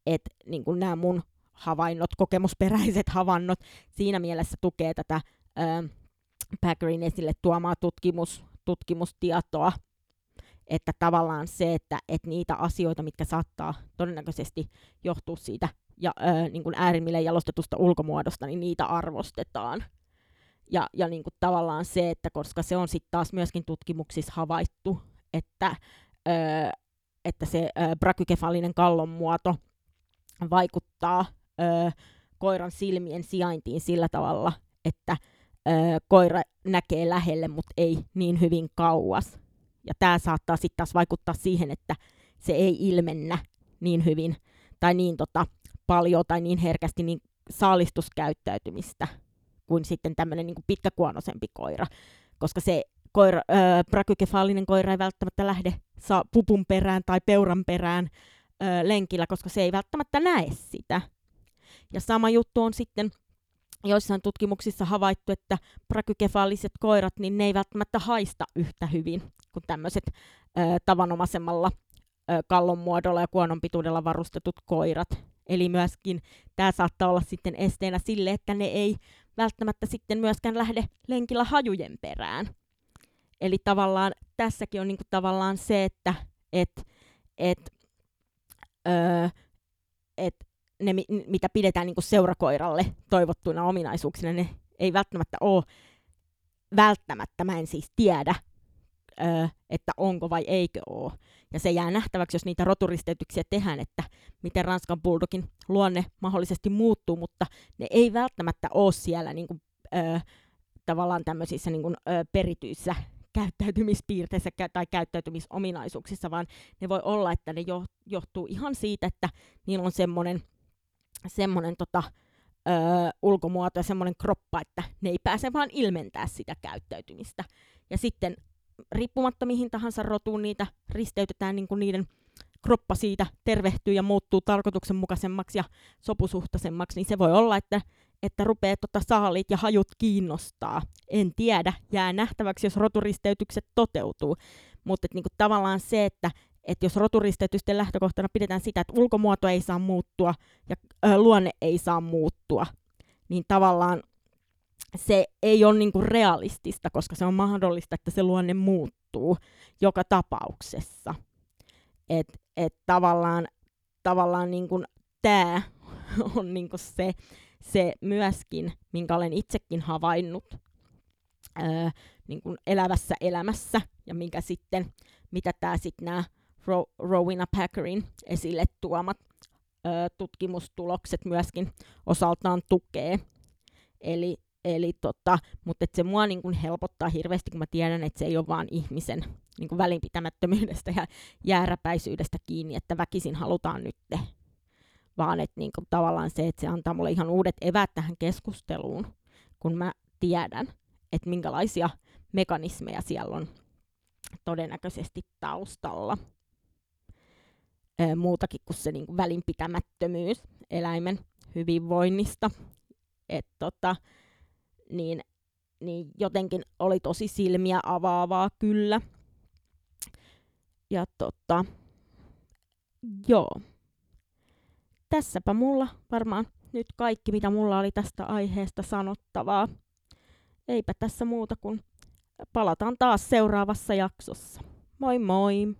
et, niin kuin nämä mun havainnot, kokemusperäiset havainnot siinä mielessä tukee tätä ää, Packerin esille tuomaa tutkimus, tutkimustietoa, että tavallaan se, että, että niitä asioita, mitkä saattaa todennäköisesti johtua siitä ja, ää, niin kuin äärimmilleen jalostetusta ulkomuodosta, niin niitä arvostetaan. Ja, ja niin kuin tavallaan se, että koska se on sitten taas myöskin tutkimuksissa havaittu, että, öö, että se öö, brakykefalinen kallon muoto vaikuttaa öö, koiran silmien sijaintiin sillä tavalla, että öö, koira näkee lähelle, mutta ei niin hyvin kauas. Ja tämä saattaa sitten taas vaikuttaa siihen, että se ei ilmennä niin hyvin tai niin tota, paljon tai niin herkästi niin saalistuskäyttäytymistä kuin sitten tämmöinen niin pitkäkuonoisempi koira, koska se koira, öö, brakykefaalinen koira ei välttämättä lähde saa pupun perään tai peuran perään öö, lenkillä, koska se ei välttämättä näe sitä. Ja sama juttu on sitten joissain tutkimuksissa havaittu, että brakykefaaliset koirat, niin ne ei välttämättä haista yhtä hyvin kuin tämmöiset tavanomaisemmalla ö, kallon muodolla ja kuonon pituudella varustetut koirat. Eli myöskin tämä saattaa olla sitten esteenä sille, että ne ei välttämättä sitten myöskään lähde lenkillä hajujen perään. Eli tavallaan tässäkin on niinku tavallaan se, että et, et, öö, et ne, mitä pidetään niinku seurakoiralle toivottuina ominaisuuksina, ne ei välttämättä ole välttämättä, mä en siis tiedä, öö, että onko vai eikö ole. Ja se jää nähtäväksi, jos niitä roturisteytyksiä tehdään, että miten Ranskan bulldogin luonne mahdollisesti muuttuu, mutta ne ei välttämättä ole siellä niin kuin, öö, tavallaan tämmöisissä niin kuin, öö, perityissä käyttäytymispiirteissä tai käyttäytymisominaisuuksissa, vaan ne voi olla, että ne jo, johtuu ihan siitä, että niillä on semmoinen semmoinen tota, öö, ulkomuoto ja semmoinen kroppa, että ne ei pääse vaan ilmentää sitä käyttäytymistä. Ja sitten riippumatta mihin tahansa rotuun niitä risteytetään, niin kuin niiden kroppa siitä tervehtyy ja muuttuu tarkoituksenmukaisemmaksi ja sopusuhtaisemmaksi, niin se voi olla, että, että rupeaa tota saalit ja hajut kiinnostaa. En tiedä, jää nähtäväksi, jos roturisteytykset toteutuu. Mutta niin tavallaan se, että et jos roturisteytysten lähtökohtana pidetään sitä, että ulkomuoto ei saa muuttua ja ö, luonne ei saa muuttua, niin tavallaan se ei ole niinku realistista, koska se on mahdollista, että se luonne muuttuu joka tapauksessa. Et, et tavallaan, tavallaan niinku tämä on niinku se, se myöskin, minkä olen itsekin havainnut ää, niinku elävässä elämässä ja minkä sitten, mitä tämä sitten nämä Ro- Rowena Packerin esille tuomat ää, tutkimustulokset myöskin osaltaan tukee. Eli Eli tota, mutta se mua niin kun helpottaa hirveästi, kun mä tiedän, että se ei ole vaan ihmisen niin välinpitämättömyydestä ja jääräpäisyydestä kiinni, että väkisin halutaan nyt, vaan että niin tavallaan se, että se antaa mulle ihan uudet evät tähän keskusteluun, kun mä tiedän, että minkälaisia mekanismeja siellä on todennäköisesti taustalla. Muutakin kuin se niin kuin välinpitämättömyys eläimen hyvinvoinnista. Et tota, niin, niin jotenkin oli tosi silmiä avaavaa kyllä. Ja tota, joo. Tässäpä mulla varmaan nyt kaikki, mitä mulla oli tästä aiheesta sanottavaa. Eipä tässä muuta kuin palataan taas seuraavassa jaksossa. Moi moi!